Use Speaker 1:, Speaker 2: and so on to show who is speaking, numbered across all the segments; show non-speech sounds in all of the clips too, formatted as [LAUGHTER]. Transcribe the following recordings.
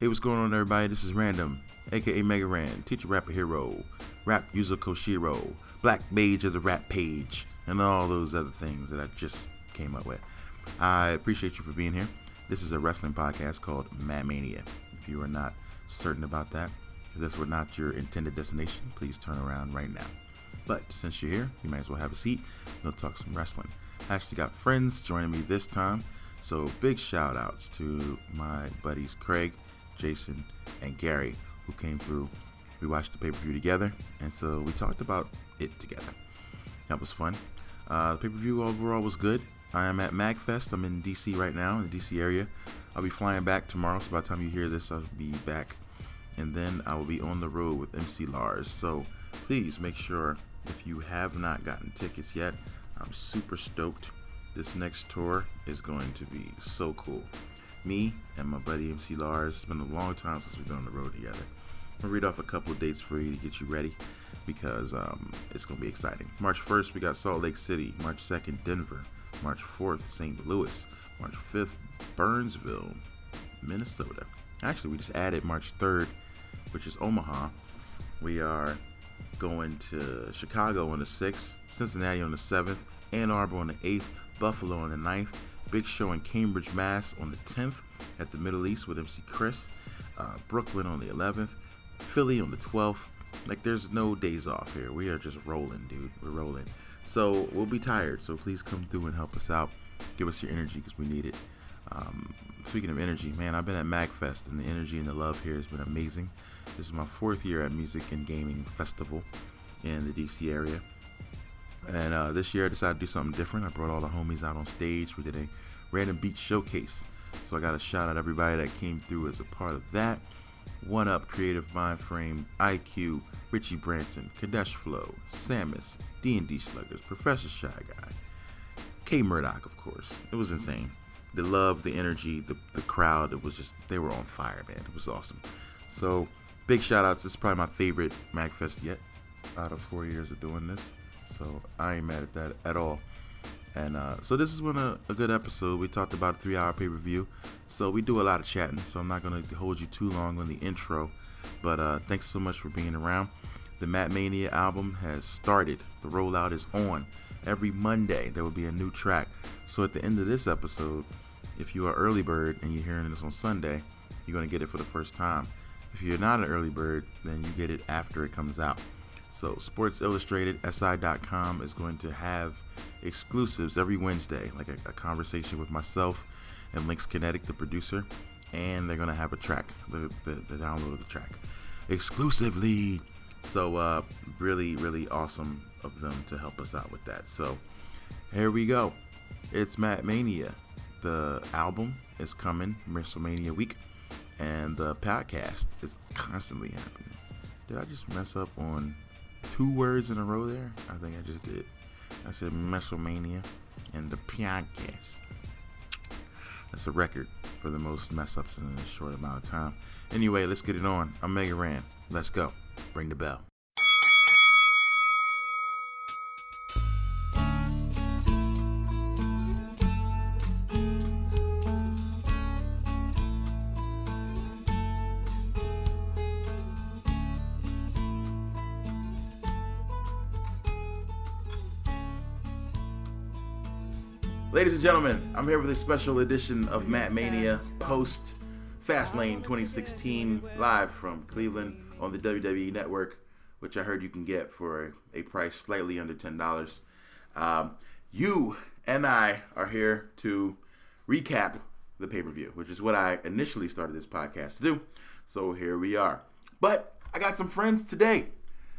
Speaker 1: Hey, what's going on, everybody? This is Random, aka Mega Ran, teacher rapper hero, rap user Koshiro, black mage of the rap page, and all those other things that I just came up with. I appreciate you for being here. This is a wrestling podcast called Mat Mania. If you are not certain about that, if this were not your intended destination, please turn around right now. But since you're here, you might as well have a seat. We'll talk some wrestling. I actually got friends joining me this time, so big shout outs to my buddies Craig Jason, and Gary, who came through. We watched the pay per view together, and so we talked about it together. That was fun. Uh, the pay per view overall was good. I am at MagFest. I'm in DC right now, in the DC area. I'll be flying back tomorrow, so by the time you hear this, I'll be back. And then I will be on the road with MC Lars. So please make sure if you have not gotten tickets yet, I'm super stoked. This next tour is going to be so cool me and my buddy MC Lars. It's been a long time since we've been on the road together. I'm gonna read off a couple of dates for you to get you ready because um, it's to be exciting. March 1st, we got Salt Lake City. March 2nd, Denver. March 4th, St. Louis. March 5th, Burnsville, Minnesota. Actually, we just added March 3rd, which is Omaha. We are going to Chicago on the 6th, Cincinnati on the 7th, Ann Arbor on the 8th, Buffalo on the 9th, Big show in Cambridge, Mass on the 10th at the Middle East with MC Chris. Uh, Brooklyn on the 11th. Philly on the 12th. Like, there's no days off here. We are just rolling, dude. We're rolling. So, we'll be tired. So, please come through and help us out. Give us your energy because we need it. Um, speaking of energy, man, I've been at MagFest and the energy and the love here has been amazing. This is my fourth year at Music and Gaming Festival in the DC area. And uh, this year I decided to do something different. I brought all the homies out on stage. We did a random beat showcase. So I got to shout out everybody that came through as a part of that. One Up, Creative Mind Frame, IQ, Richie Branson, Kadesh Flow, Samus, D&D Sluggers, Professor Shy Guy, K Murdock, of course. It was insane. The love, the energy, the, the crowd, it was just, they were on fire, man. It was awesome. So, big shout outs. This is probably my favorite MagFest yet out of four years of doing this. So I ain't mad at that at all. And uh, so this has been a, a, good episode. We talked about a three-hour pay-per-view, so we do a lot of chatting. So I'm not gonna hold you too long on the intro, but uh, thanks so much for being around. The Mat Mania album has started. The rollout is on. Every Monday there will be a new track. So at the end of this episode, if you are early bird and you're hearing this on Sunday, you're gonna get it for the first time. If you're not an early bird, then you get it after it comes out. So, Sports Illustrated, SI.com is going to have exclusives every Wednesday, like a, a conversation with myself and Links Kinetic, the producer, and they're going to have a track, the, the, the, download of the track, exclusively. So, uh, really, really awesome of them to help us out with that. So, here we go. It's Mat Mania. The album is coming, WrestleMania week, and the podcast is constantly happening. Did I just mess up on two words in a row there. I think I just did. I said Mesomania and the podcast. That's a record for the most mess ups in a short amount of time. Anyway, let's get it on. I'm Mega Ran. Let's go. Ring the bell. Ladies and gentlemen, I'm here with a special edition of Mat Mania post Fastlane 2016 live from Cleveland on the WWE Network, which I heard you can get for a price slightly under $10. Um, you and I are here to recap the pay per view, which is what I initially started this podcast to do. So here we are. But I got some friends today.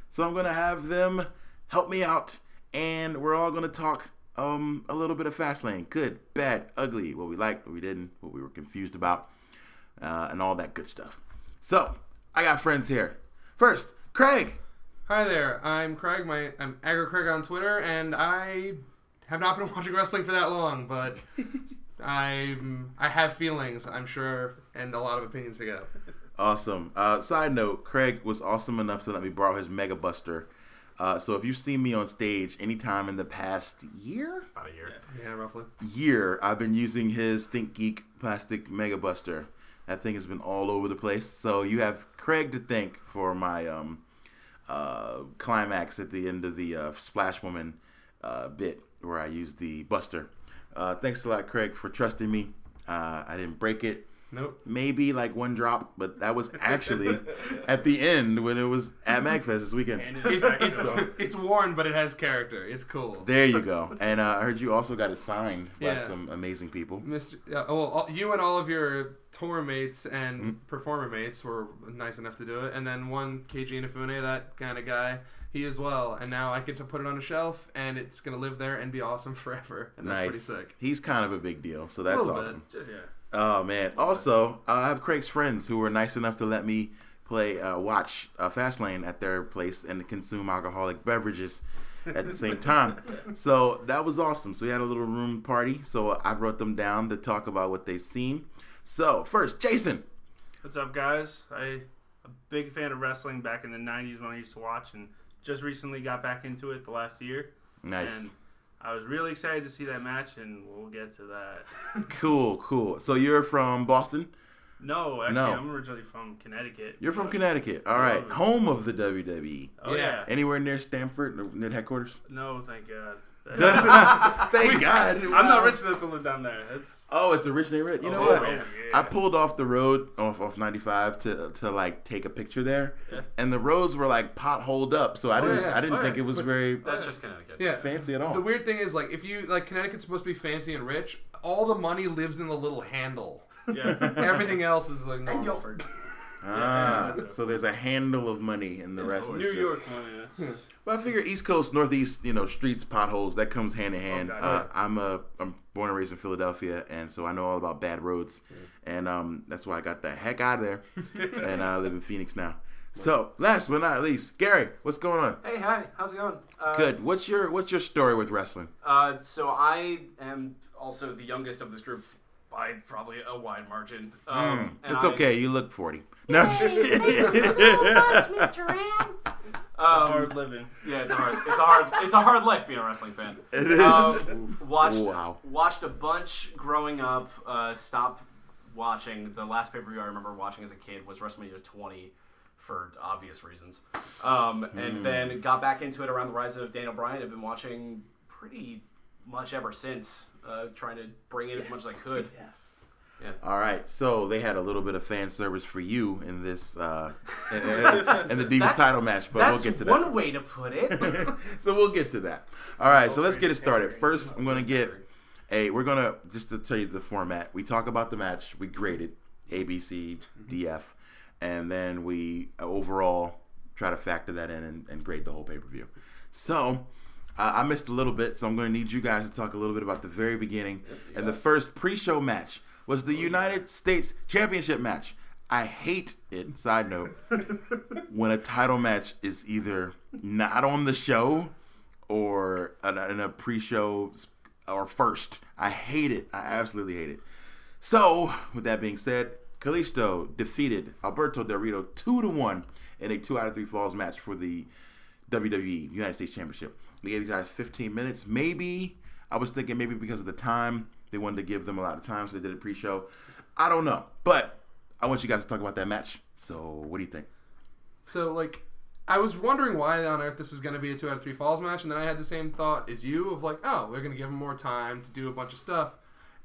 Speaker 1: So I'm going to have them help me out, and we're all going to talk um, a little bit of Fastlane. Good, bad, ugly, what we liked, what we didn't, what we were confused about, uh, and all that good stuff. So I got friends here. First, Craig.
Speaker 2: Hi there, I'm Craig. My I'm Agro Craig on Twitter, and I have not been [LAUGHS] watching wrestling for that long, but [LAUGHS] I'm I have feelings, I'm sure, and a lot of opinions to get. Up.
Speaker 1: Awesome. Uh, side note: Craig was awesome enough to let me borrow his Mega Buster. Uh, so if you've seen me on stage anytime in the past year,
Speaker 3: About a year.
Speaker 2: Yeah, roughly.
Speaker 1: year, I've been using his ThinkGeek plastic Mega Buster. That thing has been all over the place. So you have Craig to thank for my um, uh, climax at the end of the uh, Splash Woman uh, bit where I used the Buster. Uh, thanks a lot, Craig, for trusting me. Uh, I didn't break it.
Speaker 2: Nope.
Speaker 1: Maybe like one drop, but that was [LAUGHS] actually at the end when it was at MagFest this weekend.
Speaker 3: And
Speaker 2: It,
Speaker 3: it's
Speaker 2: it's,
Speaker 3: so,
Speaker 2: it's worn, but it has character. It's cool.
Speaker 1: There you go. [LAUGHS] And uh, I heard you also got it signed by
Speaker 2: Yeah.
Speaker 1: some amazing people.
Speaker 2: Mr. Uh, well, all- you and all of your tour mates and
Speaker 1: Mm-hmm.
Speaker 2: performer mates were nice enough to do it, and then one Keiji Inafune, that kind of guy, he as well. And now I get to put it on a shelf, and it's gonna live there and be awesome [LAUGHS] forever. And that's
Speaker 1: nice.
Speaker 2: pretty sick.
Speaker 1: He's kind of a big deal, so that's
Speaker 2: Little bit.
Speaker 1: awesome.
Speaker 3: just, yeah.
Speaker 1: Oh man! Also, uh, I have Craig's friends who were nice enough to let me play, uh, watch uh, Fastlane at their place and consume alcoholic beverages at the same time. [LAUGHS] So that was awesome. So we had a little room party. So I brought them down to talk about what they've seen. So first, Jason.
Speaker 3: What's up, guys? I a big fan of wrestling back in the '90s when I used to watch, and just recently got back into it the last year.
Speaker 1: Nice.
Speaker 3: And I was really excited to see that match, and we'll get to that. [LAUGHS]
Speaker 1: Cool, cool. So you're from Boston.
Speaker 3: No, actually,
Speaker 1: No.
Speaker 3: I'm originally from Connecticut.
Speaker 1: You're from Connecticut. All right, home of the WWE.
Speaker 3: Oh yeah.
Speaker 1: Anywhere near Stamford, near headquarters?
Speaker 3: No, thank God. That's- [LAUGHS]
Speaker 1: Thank God.
Speaker 3: I'm
Speaker 1: Wow.
Speaker 3: not rich enough to live down there. That's
Speaker 1: Oh, it's a rich neighborhood. You oh, know
Speaker 3: Oh,
Speaker 1: what?
Speaker 3: yeah,
Speaker 1: I pulled off the road off off 95 to to like take a picture there,
Speaker 3: Yeah.
Speaker 1: and the roads were like potholed up, so I oh, didn't
Speaker 2: yeah.
Speaker 1: I didn't
Speaker 3: Oh,
Speaker 1: think
Speaker 3: yeah.
Speaker 1: it was very
Speaker 4: That's just Connecticut.
Speaker 2: Yeah.
Speaker 1: fancy at all.
Speaker 2: The weird thing is, like, if you like Connecticut's supposed to be fancy and rich, all the money lives in the little handle.
Speaker 3: yeah. [LAUGHS]
Speaker 2: Everything else is like
Speaker 4: And. Guilford.
Speaker 1: Ah, so there's a handle of money, and the rest is
Speaker 3: New
Speaker 1: just.
Speaker 3: York money. that's-
Speaker 1: Well, I figure East Coast, Northeast, you know, streets, potholes, that comes hand in hand.
Speaker 3: Okay.
Speaker 1: Uh, I'm a I'm born and raised in Philadelphia, and so I know all about bad roads, and um, that's why I got the heck out of there, [LAUGHS] and I live in Phoenix now. So, last but not least, Gary, what's going on?
Speaker 4: Hey, hi. How's it going? Uh,
Speaker 1: Good. What's your What's your story with wrestling?
Speaker 4: Uh, so I am also the youngest of this group by probably a wide margin. Um, and
Speaker 1: It's
Speaker 4: I-
Speaker 1: okay. You look 40. No, [LAUGHS]
Speaker 5: Thank you so much, Mr. Ram. [LAUGHS]
Speaker 4: Um,
Speaker 3: Hard living.
Speaker 4: yeah, it's a hard, it's a hard, it's a hard life being a wrestling fan.
Speaker 1: It is.
Speaker 4: Um, watched,
Speaker 1: Wow.
Speaker 4: watched a bunch growing up. Uh, stopped watching. The last pay per view I remember watching as a kid was WrestleMania 20, for obvious reasons. Um, and then got back into it around the rise of Daniel Bryan. I've been watching pretty much ever since. Uh, trying to bring in as much as I could.
Speaker 1: Yes.
Speaker 4: Yeah.
Speaker 1: All right, so they had a little bit of fan service for you in this uh, [LAUGHS] in, in the Divas
Speaker 4: That's-
Speaker 1: title match, but we'll get to that.
Speaker 4: one way to put it. [LAUGHS]
Speaker 1: so we'll get to that. All right, so let's get it started. First, I'm gonna get a. We're gonna just to tell you the format. We talk about the match. We grade it A, B, C, D, F, and then we uh, overall try to factor that in and, and grade the whole pay per view. So. Uh, I missed a little bit, so I'm going to need you guys to talk a little bit about the very beginning. And the first pre-show match was the United States Championship match. I hate it. Side note, [LAUGHS] when a title match is either not on the show or in a, pre-show or first. I hate it. I absolutely hate it. So, with that being said, Kalisto defeated Alberto Del Rio two to one in a two out of three falls match for the WWE United States Championship. They gave these guys 15 minutes. Maybe I was thinking maybe because of the time they wanted to give them a lot of time, so they did a pre-show. I don't know, but I want you guys to talk about that match. So, what do you think?
Speaker 2: So like, I was wondering why on earth this was going to be a two out of three falls match, and then I had the same thought as you of like, oh, we're going to give them more time to do a bunch of stuff.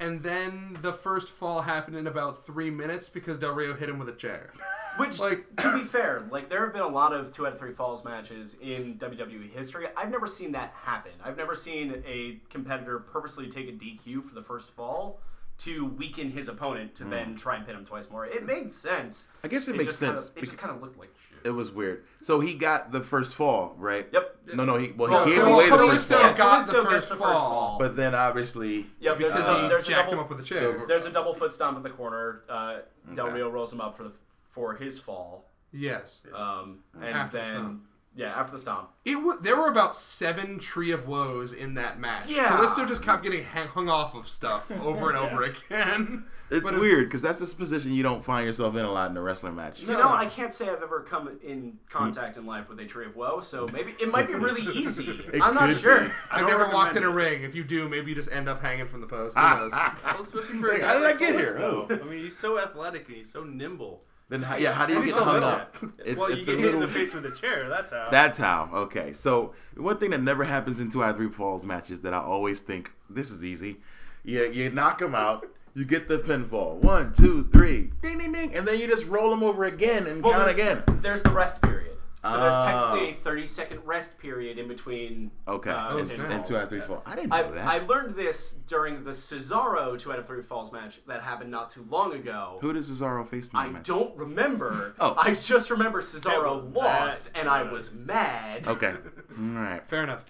Speaker 2: And then the first fall happened in about three minutes because Del Rio hit him with a chair. [LAUGHS]
Speaker 4: Which,
Speaker 2: Like-
Speaker 4: to be [LAUGHS] fair, like there have been a lot of two out of three falls matches in WWE history. I've never seen that happen. I've never seen a competitor purposely take a DQ for the first fall to weaken his opponent to hmm. then try and pin him twice more. It made sense.
Speaker 1: I guess it makes
Speaker 4: just
Speaker 1: sense
Speaker 4: Kinda, it just kind of looked like shit.
Speaker 1: It was weird. So he got the first fall, right?
Speaker 4: Yep.
Speaker 1: No, no, he well
Speaker 2: Well,
Speaker 1: he gave
Speaker 2: Kal-
Speaker 1: away the
Speaker 2: Kalisto
Speaker 1: first fall,
Speaker 2: got
Speaker 4: Kalisto
Speaker 2: the
Speaker 4: gets
Speaker 2: first
Speaker 4: the
Speaker 2: fall.
Speaker 1: but then obviously
Speaker 4: Yep, there's
Speaker 2: because
Speaker 4: a,
Speaker 2: he
Speaker 4: there's a
Speaker 2: jacked
Speaker 4: double,
Speaker 2: him up with a chair.
Speaker 4: There's a double foot stomp in the corner. Uh, Del
Speaker 1: Okay.
Speaker 4: Rio rolls him up for the for his fall.
Speaker 2: Yes.
Speaker 4: Um, and
Speaker 2: After the
Speaker 4: then
Speaker 2: stomp.
Speaker 4: Yeah, after the stomp.
Speaker 2: It w- there were about seven Tree of Woes in that match.
Speaker 4: Yeah.
Speaker 2: Kalisto just kept getting hang- hung off of stuff over and over again. [LAUGHS]
Speaker 1: it's
Speaker 2: But
Speaker 1: weird because that's a position you don't find yourself in a lot in a wrestling match.
Speaker 4: You know, I can't say I've ever come in contact in life with a tree of woe, so maybe it might be really easy. [LAUGHS]
Speaker 1: It
Speaker 4: I'm not sure.
Speaker 1: be.
Speaker 3: I
Speaker 2: I've never walked in a
Speaker 3: recommend
Speaker 2: ring. If you do, maybe you just end up hanging from the post. Who
Speaker 1: Ah,
Speaker 2: knows?
Speaker 3: Well, especially for
Speaker 1: Like, how did I get here? Oh.
Speaker 3: I mean, he's so athletic and he's so nimble.
Speaker 1: Then how, yeah, how do you get
Speaker 3: are you so
Speaker 1: hung up? [LAUGHS] It's,
Speaker 3: well,
Speaker 1: it's
Speaker 3: you get hit in the face with a chair. That's how.
Speaker 1: That's how. Okay, so one thing that never happens in two out of three falls matches that I always think this is easy. You you knock them out. You get the pinfall. One, two, three, ding, ding, ding, and then you just roll them over again and count again.
Speaker 4: There's the rest period. So
Speaker 1: Oh.
Speaker 4: there's technically a 30 second rest period in between.
Speaker 1: Okay,
Speaker 4: uh,
Speaker 1: and,
Speaker 2: snap.
Speaker 1: and two out of three fall. I didn't know
Speaker 4: I,
Speaker 1: that.
Speaker 4: I learned this during the Cesaro two out of three falls match that happened not too long ago.
Speaker 1: Who does Cesaro face in
Speaker 4: I
Speaker 1: that match?
Speaker 4: don't remember. [LAUGHS]
Speaker 1: Oh.
Speaker 4: I just remember Cesaro lost,
Speaker 3: that
Speaker 4: and I was mad.
Speaker 1: Okay, [LAUGHS] all right,
Speaker 2: Fair enough.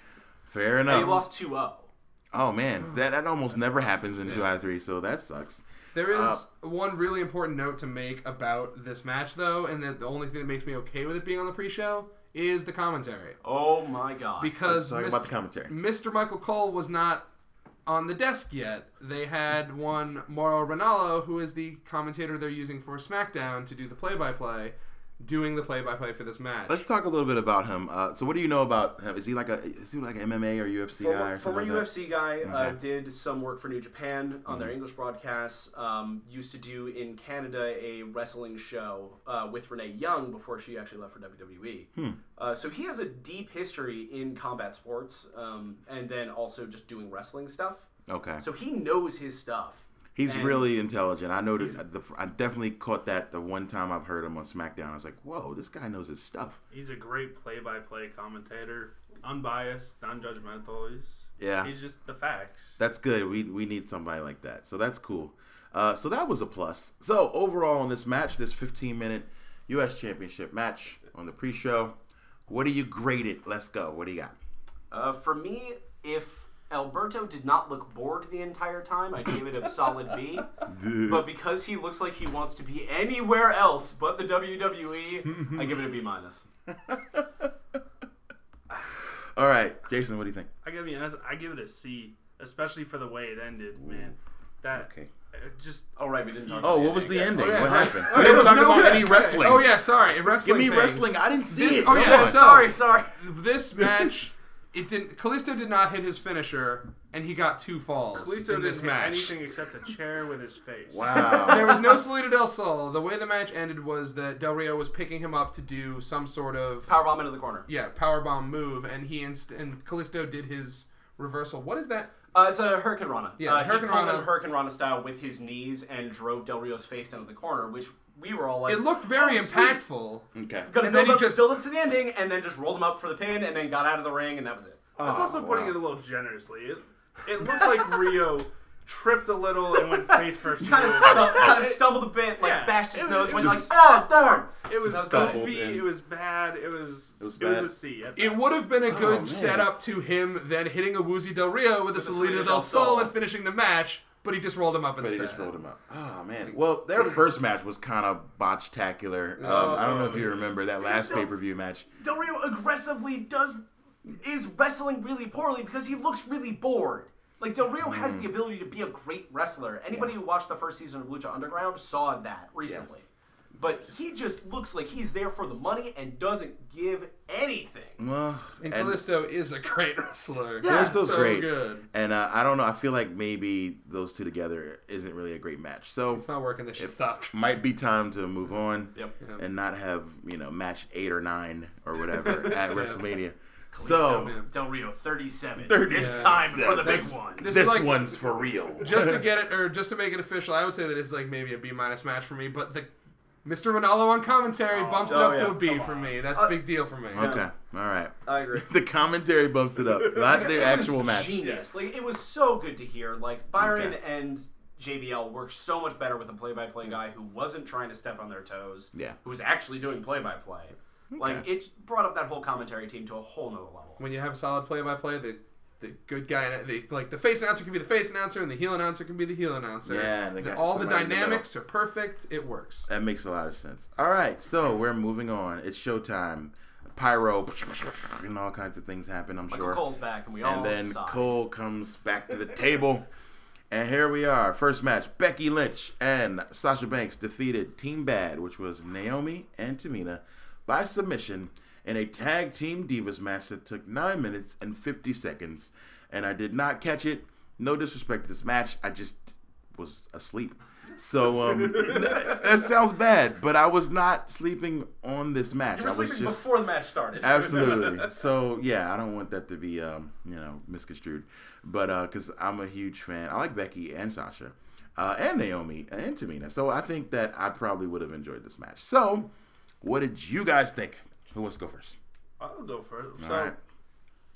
Speaker 1: fair
Speaker 4: enough. he lost 2 0.
Speaker 1: Oh man, that that almost never happens in two out of three, so that sucks.
Speaker 2: There is
Speaker 1: Uh,
Speaker 2: one really important note to make about this match, though, and that the only thing that makes me okay with it being on the pre-show is the commentary.
Speaker 4: Oh my god.
Speaker 2: Because
Speaker 1: Let's talk
Speaker 2: Mr.
Speaker 1: about the commentary.
Speaker 2: Mr. Michael Cole was not on the desk yet. They had one Mauro Ranallo, who is the commentator they're using for SmackDown to do the play-by-play, doing the play-by-play for this match.
Speaker 1: Let's talk a little bit about him. Uh, so, what do you know about him? Is he like a is he like an MMA or UFC guy
Speaker 4: Former,
Speaker 1: or
Speaker 4: former
Speaker 1: something like that?
Speaker 4: UFC guy uh,
Speaker 1: Okay. Mm-hmm.
Speaker 4: did some work for New Japan on their English broadcasts. Um, used to do in Canada a wrestling show uh, with Renee Young before she actually left for WWE.
Speaker 1: Hmm.
Speaker 4: Uh, so he has a deep history in combat sports, um, and then also just doing wrestling stuff.
Speaker 1: Okay.
Speaker 4: So he knows his stuff.
Speaker 1: He's
Speaker 4: And-
Speaker 1: really intelligent. I noticed. The, I definitely caught that the one time I've heard him on SmackDown. I was like, "Whoa, this guy knows his stuff."
Speaker 3: He's a great play-by-play commentator, unbiased, non-judgmental. He's
Speaker 1: Yeah.
Speaker 3: He's just the facts.
Speaker 1: That's good. We we need somebody like that. So that's cool. Uh, so that was a plus. So overall in this match, this 15 minute U.S. Championship match on the pre-show, what do you grade it? Let's go. What do you got?
Speaker 4: Uh, for me, if Alberto did not look bored the entire time, I'd give it a solid B. [LAUGHS] but because he looks like he wants to be anywhere else but the WWE, I give it a B minus. [LAUGHS]
Speaker 1: All right, Jason, what do you think?
Speaker 3: I give you, I give it a C, especially for the way it ended. Man, that
Speaker 1: Okay.
Speaker 3: it just
Speaker 4: Oh right, we didn't talk.
Speaker 1: Oh, what was the ending?
Speaker 2: Oh, yeah,
Speaker 1: what happened?
Speaker 2: Oh,
Speaker 1: we
Speaker 2: there
Speaker 1: didn't
Speaker 2: was
Speaker 1: talk
Speaker 2: no-
Speaker 1: about
Speaker 2: yeah.
Speaker 1: any wrestling.
Speaker 2: Oh yeah, sorry.
Speaker 1: Give
Speaker 2: Wrestling.
Speaker 1: me
Speaker 2: things.
Speaker 1: wrestling. I didn't see
Speaker 2: This-
Speaker 1: it.
Speaker 2: oh,
Speaker 1: Come
Speaker 2: yeah,
Speaker 1: on. [LAUGHS]
Speaker 4: Sorry, sorry.
Speaker 2: This match, it didn't. Kalisto did not hit his finisher, and he got two falls
Speaker 3: Kalisto
Speaker 2: in this
Speaker 3: didn't hit
Speaker 2: match.
Speaker 3: anything except a chair with his face.
Speaker 1: Wow. [LAUGHS]
Speaker 2: There was no Salida del Sol. The way the match ended was that Del Rio was picking him up to do some sort of
Speaker 4: Powerbomb into the corner.
Speaker 2: yeah powerbomb move, and he inst- and Kalisto did his reversal. What is that?
Speaker 4: Uh, it's a Hurricane Rana.
Speaker 2: Yeah,
Speaker 4: uh,
Speaker 2: Hurricane
Speaker 4: he
Speaker 2: Rana.
Speaker 4: him Hurricanrana style with his knees and drove Del Rio's face into the corner, which we were all like,
Speaker 2: It looked very
Speaker 4: "Oh,
Speaker 2: impactful.
Speaker 1: Okay.
Speaker 4: Gonna
Speaker 2: And then
Speaker 4: build
Speaker 2: he
Speaker 4: up,
Speaker 2: just-
Speaker 4: build up to the ending, and then just rolled him up for the pin, and then got out of the ring, and that was it.
Speaker 3: Oh, That's
Speaker 1: Oh,
Speaker 3: also putting it a little generously. It, it looked like [LAUGHS] Rio tripped a little and went face first.
Speaker 4: Kind of, stu- kind of stumbled a bit, like
Speaker 3: Yeah.
Speaker 4: bashed his
Speaker 3: It
Speaker 4: nose,
Speaker 3: it
Speaker 4: went
Speaker 3: was
Speaker 4: like, oh darn!
Speaker 3: It was goofy.
Speaker 1: in.
Speaker 3: It was bad. It was. It
Speaker 1: was
Speaker 3: was,
Speaker 1: bad.
Speaker 3: a C.
Speaker 2: It would have been a oh, good
Speaker 1: man.
Speaker 2: setup to him then hitting a Woozy Del Rio with a
Speaker 4: With a
Speaker 2: Salida
Speaker 4: Salida
Speaker 2: del
Speaker 4: del
Speaker 2: Sol
Speaker 4: Sol.
Speaker 2: and finishing the match, but he just rolled him up
Speaker 1: But
Speaker 2: instead.
Speaker 1: he just rolled him up. Oh man. Well, their first match was kind of botch-tacular. Um, I don't know if you remember that last pay-per-view match.
Speaker 4: Del Rio aggressively does is wrestling really poorly because he looks really bored. Like Del Rio has the ability to be a great wrestler. Anybody who watched the first season of Lucha Underground saw that recently. But he just looks like he's there for the money and doesn't give anything.
Speaker 1: Well,
Speaker 2: And
Speaker 1: and
Speaker 2: Kalisto is a great [LAUGHS] wrestler.
Speaker 1: Kalisto's
Speaker 2: so
Speaker 1: great.
Speaker 2: good.
Speaker 1: And uh, I don't know. I feel like maybe those two together isn't really a great match. So
Speaker 2: It's not working. They should stop. [LAUGHS]
Speaker 1: might be time to move on
Speaker 4: Yep.
Speaker 1: and not have you know match eight or nine or whatever [LAUGHS] at WrestleMania.
Speaker 4: Kalisto
Speaker 1: So
Speaker 4: Del Rio 37.
Speaker 1: 37.
Speaker 4: It's time for the big one.
Speaker 2: This,
Speaker 1: this
Speaker 2: is like
Speaker 1: one's for real.
Speaker 2: just to get it or just to make it official. I would say that it's like maybe a B minus match for me, but the Mr. Ranallo on commentary oh, bumps it
Speaker 4: oh,
Speaker 2: up to a B
Speaker 4: come
Speaker 2: for
Speaker 4: on.
Speaker 2: me. That's uh, a big deal for me.
Speaker 1: Okay, all right.
Speaker 4: I agree. [LAUGHS]
Speaker 1: the commentary bumps it up, [LAUGHS] not the actual
Speaker 4: was
Speaker 1: match.
Speaker 4: Genius. Like it was so good to hear. Like Byron
Speaker 1: Okay.
Speaker 4: and JBL worked so much better with a play-by-play guy who wasn't trying to step on their toes.
Speaker 1: Yeah.
Speaker 4: Who was actually doing play-by-play. Like it brought up that whole commentary team to a whole nother level.
Speaker 2: When you have solid play by play, the the good guy, the like the face announcer can be the face announcer, and the heel announcer can be the heel announcer.
Speaker 1: Yeah, and
Speaker 2: The-
Speaker 1: got
Speaker 2: all the
Speaker 1: somebody in the
Speaker 2: dynamics are perfect. It works.
Speaker 1: That makes a lot of sense. All right, so we're moving on. It's showtime. Pyro [LAUGHS] and all kinds of things happen. I'm
Speaker 4: Michael
Speaker 1: sure.
Speaker 4: Cole's back, and we all
Speaker 1: and then
Speaker 4: sighed.
Speaker 1: Cole comes back to the table. [LAUGHS] And here we are. First match Becky Lynch and Sasha Banks defeated Team Bad, which was Naomi and Tamina, by submission in a tag team divas match that took 9 minutes and 50 seconds. And I did not catch it. No disrespect to this match. I just was asleep. So um, [LAUGHS] that sounds bad, but I was not sleeping on this match. I was
Speaker 4: sleeping
Speaker 1: just
Speaker 4: before the match started. [LAUGHS]
Speaker 1: Absolutely. so yeah, I don't want that to be um, you know misconstrued, but because I'm a huge fan, I like Becky and Sasha, uh, and Naomi and Tamina. So I think that I probably would have enjoyed this match. So, what did you guys think? Who wants to go first?
Speaker 3: I'll go first.
Speaker 1: All
Speaker 3: So,
Speaker 1: right.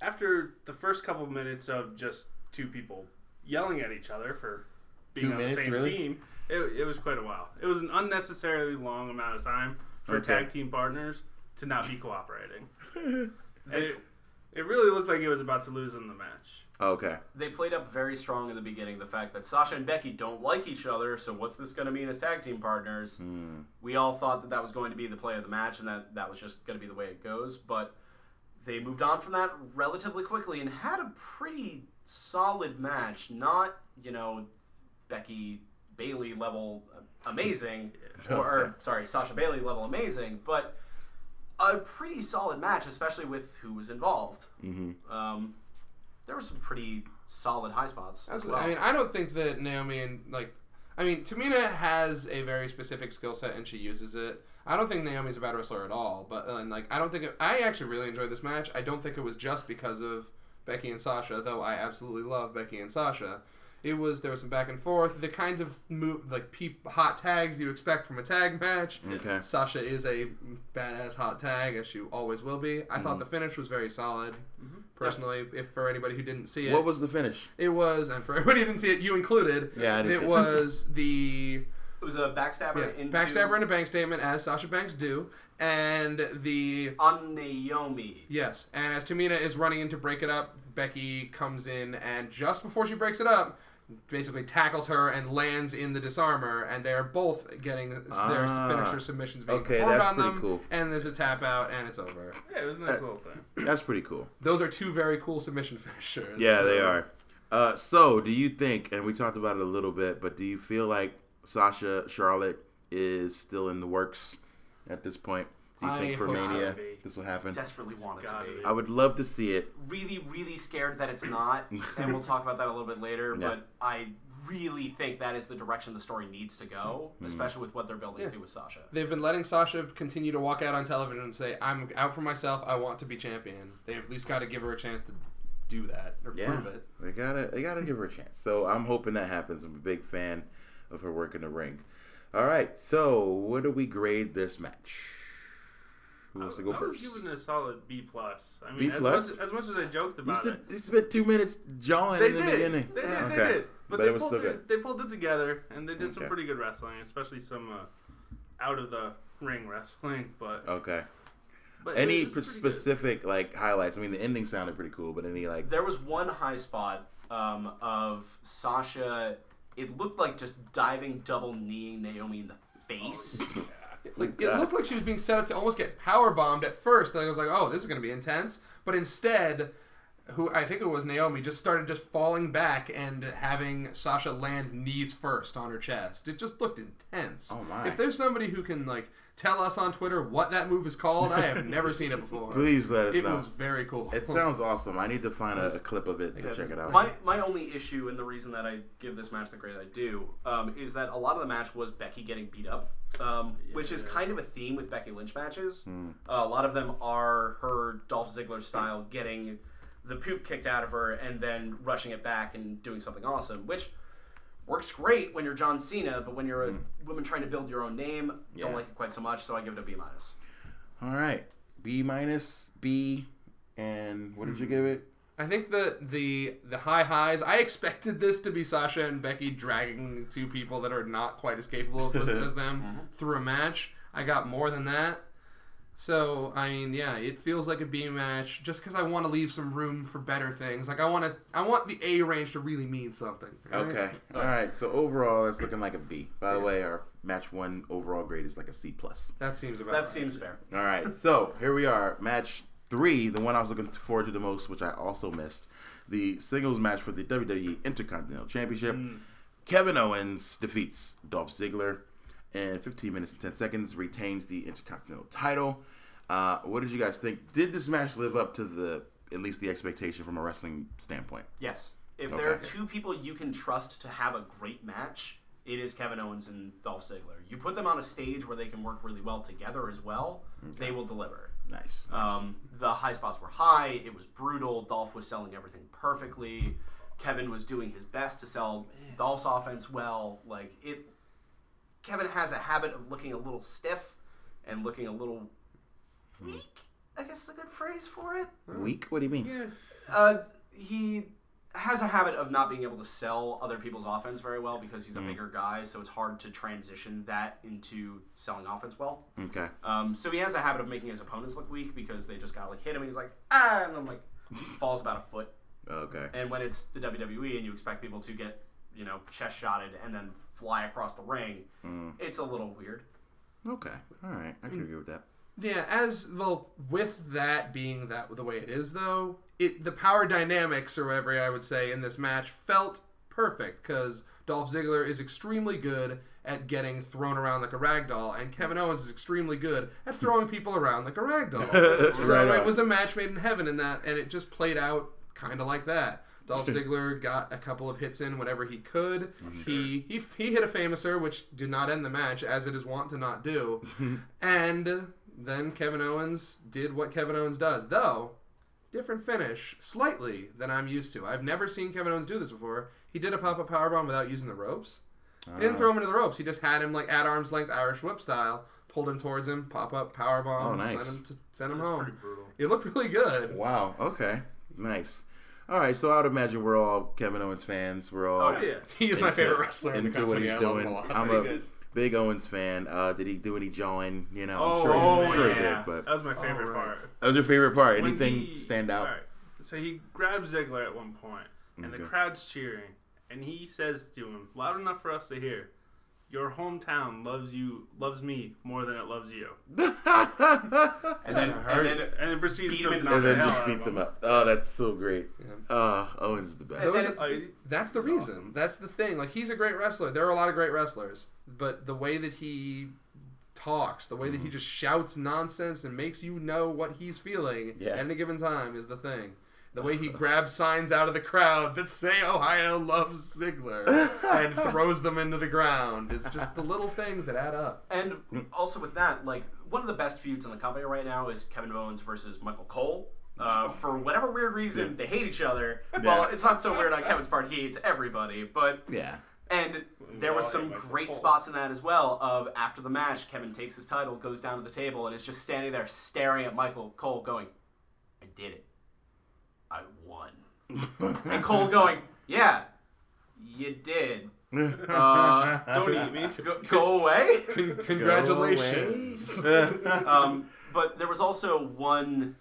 Speaker 3: after the first couple minutes of just two people yelling at each other for being
Speaker 1: Two
Speaker 3: on
Speaker 1: minutes,
Speaker 3: the same
Speaker 1: really?
Speaker 3: team, it, it was quite a while. It was an unnecessarily long amount of time for
Speaker 1: Okay.
Speaker 3: tag team partners to not be cooperating. [LAUGHS] and it, it really looked like it was about to lose in the match.
Speaker 1: Okay.
Speaker 4: they played up very strong in the beginning the fact that Sasha and Becky don't like each other, so what's this going to mean as tag team partners? We all thought that that was going to be the play of the match and that that was just going to be the way it goes, but they moved on from that relatively quickly and had a pretty solid match. Not, you know, Becky Bailey level amazing, [LAUGHS] or, or sorry, Sasha Bailey level amazing, but a pretty solid match, especially with who was involved. Mm-hmm. Um, there were some pretty solid high spots.
Speaker 2: Absolutely.
Speaker 4: well.
Speaker 2: I mean, I don't think that Naomi and like, I mean, Tamina has a very specific skill set and she uses it. I don't think Naomi's a bad wrestler at all, but uh, and, like, I don't think it, I actually really enjoyed this match. I don't think it was just because of Becky and Sasha, though I absolutely love Becky and Sasha. It was there was some back and forth, the kinds of move like peep, hot tags you expect from a tag match.
Speaker 1: Okay.
Speaker 2: Sasha is a badass hot tag, as she always will be. I
Speaker 1: Mm-hmm.
Speaker 2: thought the finish was very solid. Personally, if for anybody who didn't see it,
Speaker 1: What was the finish?
Speaker 2: it was, and for [LAUGHS] everybody who didn't see it, you included.
Speaker 1: Yeah, I didn't
Speaker 2: it
Speaker 1: see it.
Speaker 2: was [LAUGHS] the
Speaker 4: it was a backstabber
Speaker 2: yeah,
Speaker 4: into
Speaker 2: backstabber in a bank statement, as Sasha Banks do, and the
Speaker 4: on Naomi.
Speaker 2: yes, and as Tamina is running in to break it up, Becky comes in, and just before she breaks it up, basically tackles her and lands in the disarmer, and they're both getting their
Speaker 1: Ah,
Speaker 2: finisher submissions being
Speaker 1: okay,
Speaker 2: performed
Speaker 1: that's
Speaker 2: on
Speaker 1: pretty
Speaker 2: them,
Speaker 1: cool.
Speaker 2: and there's a tap out, and it's over.
Speaker 3: Yeah, it was a nice little thing. [CLEARS THROAT]
Speaker 1: That's pretty cool.
Speaker 2: Those are two very cool submission [LAUGHS] finishers.
Speaker 1: Yeah, they are. Uh, so, do you think, and we talked about it a little bit, but do you feel like Sasha Charlotte is still in the works at this point? Do you
Speaker 2: I
Speaker 1: think for
Speaker 2: hope so.
Speaker 1: Mania this will happen?
Speaker 4: Desperately wanted to
Speaker 3: gotta
Speaker 4: be.
Speaker 3: be.
Speaker 1: I would love to see it.
Speaker 4: Really, really scared that it's not, and we'll talk about that a little bit later.
Speaker 1: Yeah.
Speaker 4: But I really think that is the direction the story needs to go,
Speaker 1: Hmm.
Speaker 4: especially with what they're building to with Sasha.
Speaker 2: They've been letting Sasha continue to walk out on television and say, "I'm out for myself. I want to be champion." They've at least got to give her a chance to do that or
Speaker 1: Yeah,
Speaker 2: prove it.
Speaker 1: they gotta they gotta give her a chance. So I'm hoping that happens. I'm a big fan of her work in the ring. All right, so what do we grade this match? Who wants to go
Speaker 3: I was
Speaker 1: first?
Speaker 3: giving it a solid B plus. I
Speaker 1: B
Speaker 3: mean, as
Speaker 1: plus?
Speaker 3: much, as much as I joked
Speaker 1: You
Speaker 3: about
Speaker 1: said
Speaker 3: it,
Speaker 1: you spent two minutes jawing
Speaker 3: they
Speaker 1: in the
Speaker 3: did.
Speaker 1: beginning.
Speaker 3: They did.
Speaker 1: Okay.
Speaker 3: They did. But,
Speaker 1: But
Speaker 3: they
Speaker 1: it
Speaker 3: pulled it,
Speaker 1: good.
Speaker 3: They pulled it together, and they did some pretty good wrestling, especially some uh, out of the ring wrestling. But,
Speaker 1: Okay.
Speaker 3: but
Speaker 1: Any
Speaker 3: it
Speaker 1: p-
Speaker 3: pretty good.
Speaker 1: specific like highlights? I mean, the ending sounded pretty cool, but any like
Speaker 4: There was one high spot um, of Sasha. It looked like just diving, double kneeing Naomi in the face.
Speaker 2: Like it looked like she was being set up to almost get power bombed at first. Like I was like, "Oh, this is going to be intense," but instead, who I think it was Naomi, just started just falling back and having Sasha land knees first on her chest. It just looked intense.
Speaker 1: Oh, my.
Speaker 2: If there's somebody who can like tell us on Twitter what that move is called, I have never seen it before. [LAUGHS]
Speaker 1: Please let us
Speaker 2: It
Speaker 1: know.
Speaker 2: It was very cool.
Speaker 1: It sounds awesome. I need to find a, a clip of it to check it out.
Speaker 4: My, my only issue and the reason that I give this match the grade I do um, is that a lot of the match was Becky getting beat up, um, which is kind of a theme with Becky Lynch matches.
Speaker 1: Hmm.
Speaker 4: Uh, a lot of them are her Dolph Ziggler style getting the poop kicked out of her and then rushing it back and doing something awesome, which works great when you're John Cena, but when you're a woman trying to build your own name,
Speaker 1: Hmm. Yeah.
Speaker 4: don't like it quite so much. So I give it a B minus.
Speaker 1: All right, B minus, B, and what did you give it?
Speaker 2: I think that the the high highs. I expected this to be Sasha and Becky dragging two people that are not quite as capable of [LAUGHS] as them through a match. I got more than that. So I mean, yeah, it feels like a B match just because I want to leave some room for better things. Like I want to, I want the A range to really mean something. right?
Speaker 1: Okay, all right. So overall, it's looking like a B. By the way, our match one overall grade is like a C plus.
Speaker 2: that seems about.
Speaker 4: That
Speaker 2: right.
Speaker 4: seems fair.
Speaker 1: All right, so here we are. Match three, the one I was looking forward to the most, which I also missed. The singles match for the WWE Intercontinental Championship. Mm. Kevin Owens defeats Dolph Ziggler in 15 minutes and 10 seconds, retains the Intercontinental title. Uh, what did you guys think? Did this match live up to the at least the expectation from a wrestling standpoint?
Speaker 4: Yes. If there are two people you can trust to have a great match, it is Kevin Owens and Dolph Ziggler. You put them on a stage where they can work really well together as well, they will deliver.
Speaker 1: Nice. nice.
Speaker 4: Um, the high spots were high. It was brutal. Dolph was selling everything perfectly. Kevin was doing his best to sell Dolph's offense well. Like it, Kevin has a habit of looking a little stiff and looking a little weak. I guess is a good phrase for it.
Speaker 1: Weak? What do you mean?
Speaker 4: Uh, he has a habit of not being able to sell other people's offense very well because he's a bigger guy, so it's hard to transition that into selling offense well.
Speaker 1: Okay.
Speaker 4: Um, so he has a habit of making his opponents look weak because they just gotta like hit him. And he's like ah, and then like falls about a foot.
Speaker 1: Okay.
Speaker 4: And when it's the WWE and you expect people to get you know chest shotted and then fly across the ring, mm. it's a little weird.
Speaker 1: Okay. All right. I can mm. agree with that.
Speaker 2: Yeah, as well with that being that the way it is though, it the power dynamics or whatever I would say in this match felt perfect because Dolph Ziggler is extremely good at getting thrown around like a rag doll, and Kevin mm. Owens is extremely good at throwing people around like a rag doll. [LAUGHS] so
Speaker 1: Right
Speaker 2: it was a match made in heaven in that, and it just played out kind of like that. Dolph Ziggler got a couple of hits in whenever he could. He, he he hit a Fameasser, which did not end the match, as it is wont to not do. [LAUGHS] and then Kevin Owens did what Kevin Owens does, though different finish slightly than I'm used to. I've never seen Kevin Owens do this before. He did a pop up powerbomb without using the ropes. He didn't ah. throw him into the ropes. He just had him like at arm's length Irish whip style, pulled him towards him, pop up powerbomb,
Speaker 1: Oh, nice.
Speaker 2: send him to send him
Speaker 3: That's
Speaker 2: home. It looked really good.
Speaker 1: Wow. Okay. Nice. All right. So I would imagine we're all Kevin Owens fans. We're all
Speaker 3: Oh yeah.
Speaker 2: He is my favorite wrestler in the
Speaker 1: into what he's
Speaker 2: I love him
Speaker 1: doing.
Speaker 2: a lot.
Speaker 1: I'm
Speaker 3: Pretty
Speaker 1: a
Speaker 3: good.
Speaker 1: big Owens fan. Uh, did he do any jawing? You know, I'm
Speaker 3: Oh,
Speaker 1: sure,
Speaker 3: oh,
Speaker 1: I'm sure
Speaker 3: yeah.
Speaker 1: he did. But
Speaker 3: that was my favorite
Speaker 2: Oh, right.
Speaker 3: part.
Speaker 1: that was your favorite part.
Speaker 3: When
Speaker 1: Anything
Speaker 3: he-
Speaker 1: stand out?
Speaker 3: Alright, So he grabs Ziggler at one point, and
Speaker 1: Okay.
Speaker 3: the crowd's cheering, and he says to him, loud enough for us to hear, "Your hometown loves you, loves me more than it loves you." [LAUGHS]
Speaker 4: And then, and then
Speaker 3: And it proceeds
Speaker 4: Beat
Speaker 3: to
Speaker 4: him in
Speaker 3: knock
Speaker 1: and
Speaker 3: the
Speaker 1: then
Speaker 3: hell
Speaker 1: just
Speaker 3: out of
Speaker 1: beats him
Speaker 3: him.
Speaker 1: up. Oh, that's so great. Uh, Owens is the best.
Speaker 4: And then it's-
Speaker 2: are- That's the reason. That's the thing. Like he's a great wrestler. There are a lot of great wrestlers, but the way that he talks, the way that
Speaker 1: Mm-hmm.
Speaker 2: he just shouts nonsense and makes you know what he's feeling
Speaker 1: Yeah.
Speaker 2: at any given time is the thing. The way he grabs signs out of the crowd that say Ohio loves Ziggler and [LAUGHS] throws them into the ground. It's just the little things that add up.
Speaker 4: And also with that, like one of the best feuds in the company right now is Kevin Owens versus Michael Cole. Uh, for whatever weird reason, they hate each other. Well, it's not so weird on Kevin's part; he hates everybody. But
Speaker 1: yeah.
Speaker 4: and there was some great spots in that as well. Of after the match, Kevin takes his title, goes down to the table, and is just standing there staring at Michael Cole, going, "I did it. I won." and Cole going, "Yeah, you did. [LAUGHS] Uh,
Speaker 3: Don't eat me.
Speaker 4: go, go away."
Speaker 2: Con- congratulations. [LAUGHS]
Speaker 4: um, but there was also one.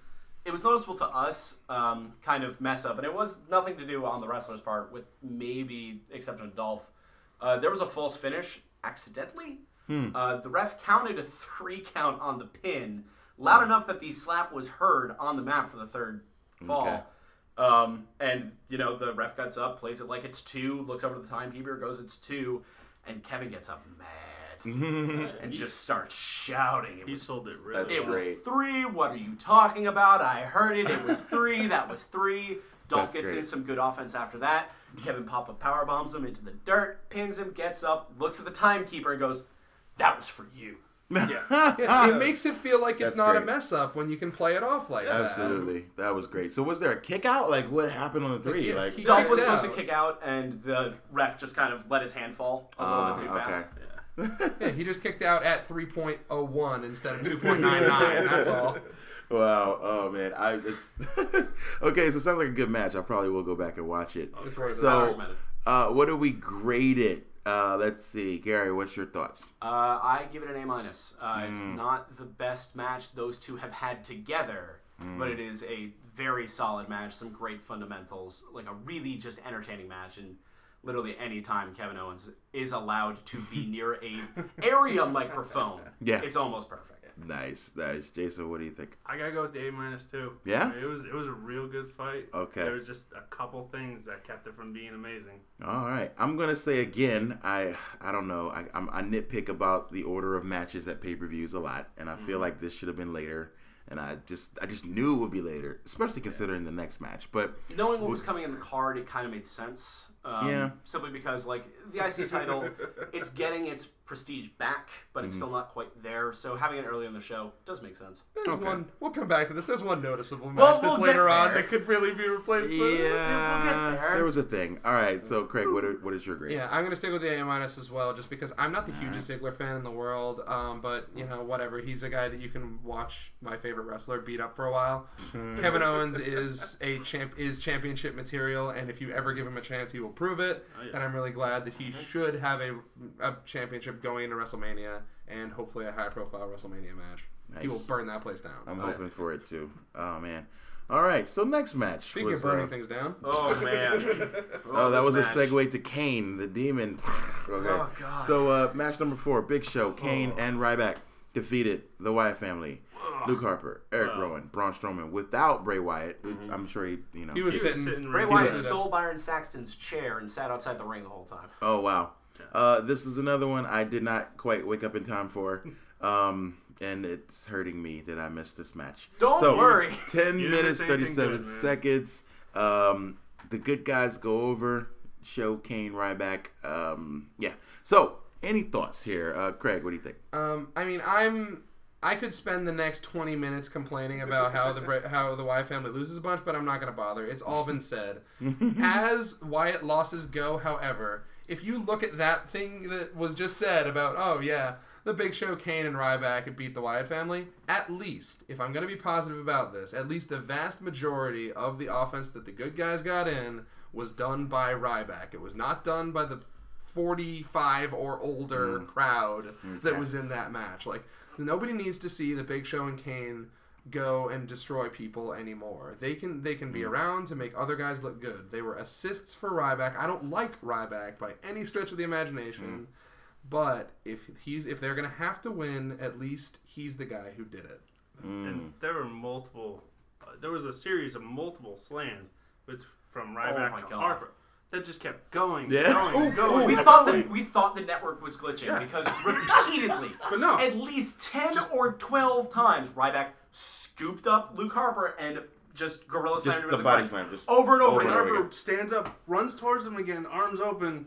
Speaker 4: It was noticeable to us, um, kind of mess up, and it was nothing to do on the wrestler's part, with maybe exception of Dolph. Uh, there was a false finish accidentally. Uh, the ref counted a three count on the pin, loud enough that the slap was heard on the map for the third fall.
Speaker 1: Okay.
Speaker 4: Um, and you know the ref gets up, plays it like it's two, looks over the timekeeper, goes it's two, and Kevin gets up mad [LAUGHS] and just starts shouting. It
Speaker 3: He
Speaker 4: was
Speaker 3: sold it really.
Speaker 1: That's
Speaker 4: it was three. What are you talking about? I heard it. It was three. that was three. [LAUGHS] Dolph
Speaker 1: That's
Speaker 4: gets
Speaker 1: great.
Speaker 4: in some good offense after that. Kevin Papa power bombs him into the dirt, pins him, gets up, looks at the timekeeper, and goes, "That was for you."
Speaker 2: Yeah, it [LAUGHS] makes it feel like it's
Speaker 1: That's
Speaker 2: not a mess up when you can play it off like that.
Speaker 1: Absolutely, that was great. So was there a kick out? Like what happened on the three?
Speaker 2: Yeah,
Speaker 1: Like
Speaker 2: he-
Speaker 4: Dolph
Speaker 2: kicked
Speaker 4: was supposed
Speaker 2: out.
Speaker 4: to kick out, and the ref just kind of let his hand fall a little bit too
Speaker 1: Ah,
Speaker 4: fast.
Speaker 2: Yeah, he just kicked out at 3.01 instead of [LAUGHS] 2.99. That's all.
Speaker 1: Wow. Oh man. I it's [LAUGHS] okay. So it sounds like a good match. I probably will go back and watch it.
Speaker 2: It's worth it.
Speaker 4: I
Speaker 1: So, uh, what do we grade it? Uh, let's see, Gary. What's your thoughts?
Speaker 4: Uh, I give it an A minus. Uh, It's
Speaker 1: Mm.
Speaker 4: not the best match those two have had together,
Speaker 1: Mm.
Speaker 4: but it is a very solid match. Some great fundamentals, like a really just entertaining match. And literally any time Kevin Owens is allowed to be [LAUGHS] near a area microphone,
Speaker 1: Yeah.
Speaker 4: it's almost perfect.
Speaker 1: Nice, nice. Jason, what do you think?
Speaker 3: I gotta go with the A minus too.
Speaker 1: Yeah?
Speaker 3: it was it was a real good fight.
Speaker 1: Okay.
Speaker 3: there was just a couple things that kept it from being amazing.
Speaker 1: All right, I'm gonna say again. I I don't know. I I'm, I nitpick about the order of matches at pay per views a lot, and I feel mm-hmm. like this should have been later. And I just I just knew it would be later, especially considering the next match. But
Speaker 4: Knowing what was coming in the card, it kind of made sense. Um,
Speaker 1: Yeah.
Speaker 4: Simply because, like, the IC title, it's [LAUGHS] getting its prestige back, but
Speaker 1: Mm-hmm.
Speaker 4: it's still not quite there. So having it early in the show does make sense.
Speaker 2: There's
Speaker 1: Okay.
Speaker 2: one. We'll come back to this. There's one noticeable match
Speaker 4: Well, we'll
Speaker 2: later
Speaker 4: get
Speaker 2: on that could really be replaced. with-
Speaker 1: yeah,
Speaker 4: there.
Speaker 1: there was a thing. All right, so Craig, what are, what is your grade?
Speaker 2: Yeah, I'm gonna stick with the A minus as well, just because I'm not the hugest Ziggler fan in the world. Um, but you know, whatever. He's a guy that you can watch my favorite wrestler beat up for a while. Kevin Owens is a champ is championship material, and if you ever give him a chance, he will prove it.
Speaker 3: yeah.
Speaker 2: And I'm really glad that he should have a, a championship going into WrestleMania, and hopefully a high profile WrestleMania match. He will burn that place down.
Speaker 1: I'm hoping for it too. Oh man. All right, so next match
Speaker 2: Speaking
Speaker 1: was
Speaker 2: of burning
Speaker 1: uh,
Speaker 2: things down,
Speaker 4: Oh, [LAUGHS] man.
Speaker 1: Oh, that was
Speaker 4: match.
Speaker 1: a segue to Kane, the demon. [LAUGHS] okay.
Speaker 4: Oh, God.
Speaker 1: So, uh, match number four Big Show, Kane and Ryback defeated the Wyatt family. Luke Harper, Eric Rowan, Braun Strowman without Bray Wyatt. I'm sure he, you know.
Speaker 2: he was
Speaker 3: He was
Speaker 2: sitting.
Speaker 3: sitting
Speaker 4: Bray Wyatt
Speaker 2: was-
Speaker 4: stole Byron Saxton's chair and sat outside the ring the whole time.
Speaker 1: Oh wow. Uh, this is another one I did not quite wake up in time for. [LAUGHS] Um, and it's hurting me that I missed this match.
Speaker 4: Don't
Speaker 1: so,
Speaker 4: worry. [LAUGHS]
Speaker 1: 10 minutes, 37
Speaker 3: good,
Speaker 1: seconds. Um, the good guys go over, show Kane Ryback. Um, yeah. So, any thoughts here? Uh, Craig, what do you think?
Speaker 2: Um, I mean, I'm. I could spend the next 20 minutes complaining about how the how the Wyatt family loses a bunch, but I'm not going to bother. It's all been said. [LAUGHS] As Wyatt losses go, however, if you look at that thing that was just said about, oh yeah, the Big Show, Kane, and Ryback beat the Wyatt family, at least, if I'm going to be positive about this, at least the vast majority of the offense that the good guys got in was done by Ryback. It was not done by the 45 or older mm. crowd that was in that match. Like nobody needs to see the Big Show and Kane go and destroy people anymore. They can they can be mm. around to make other guys look good. They were assists for Ryback. I don't like Ryback by any stretch of the imagination. Mm. But if he's if they're gonna have to win, at least he's the guy who did it. Mm.
Speaker 3: And there were multiple. Uh, there was a series of multiple slams, with from Ryback oh
Speaker 4: my
Speaker 3: to
Speaker 4: God.
Speaker 3: Harper, that just kept going,
Speaker 1: Yeah.
Speaker 3: going, going.
Speaker 4: We thought that we thought the network was glitching
Speaker 3: Yeah.
Speaker 4: because repeatedly, [LAUGHS]
Speaker 3: But no.
Speaker 4: at least ten or twelve times, Ryback scooped up Luke Harper and just gorilla slammed him
Speaker 1: the
Speaker 4: into
Speaker 1: body
Speaker 4: ground.
Speaker 1: slam, just
Speaker 4: over and over
Speaker 1: over and over
Speaker 3: Harper
Speaker 1: again.
Speaker 3: stands up, runs towards him again, arms open,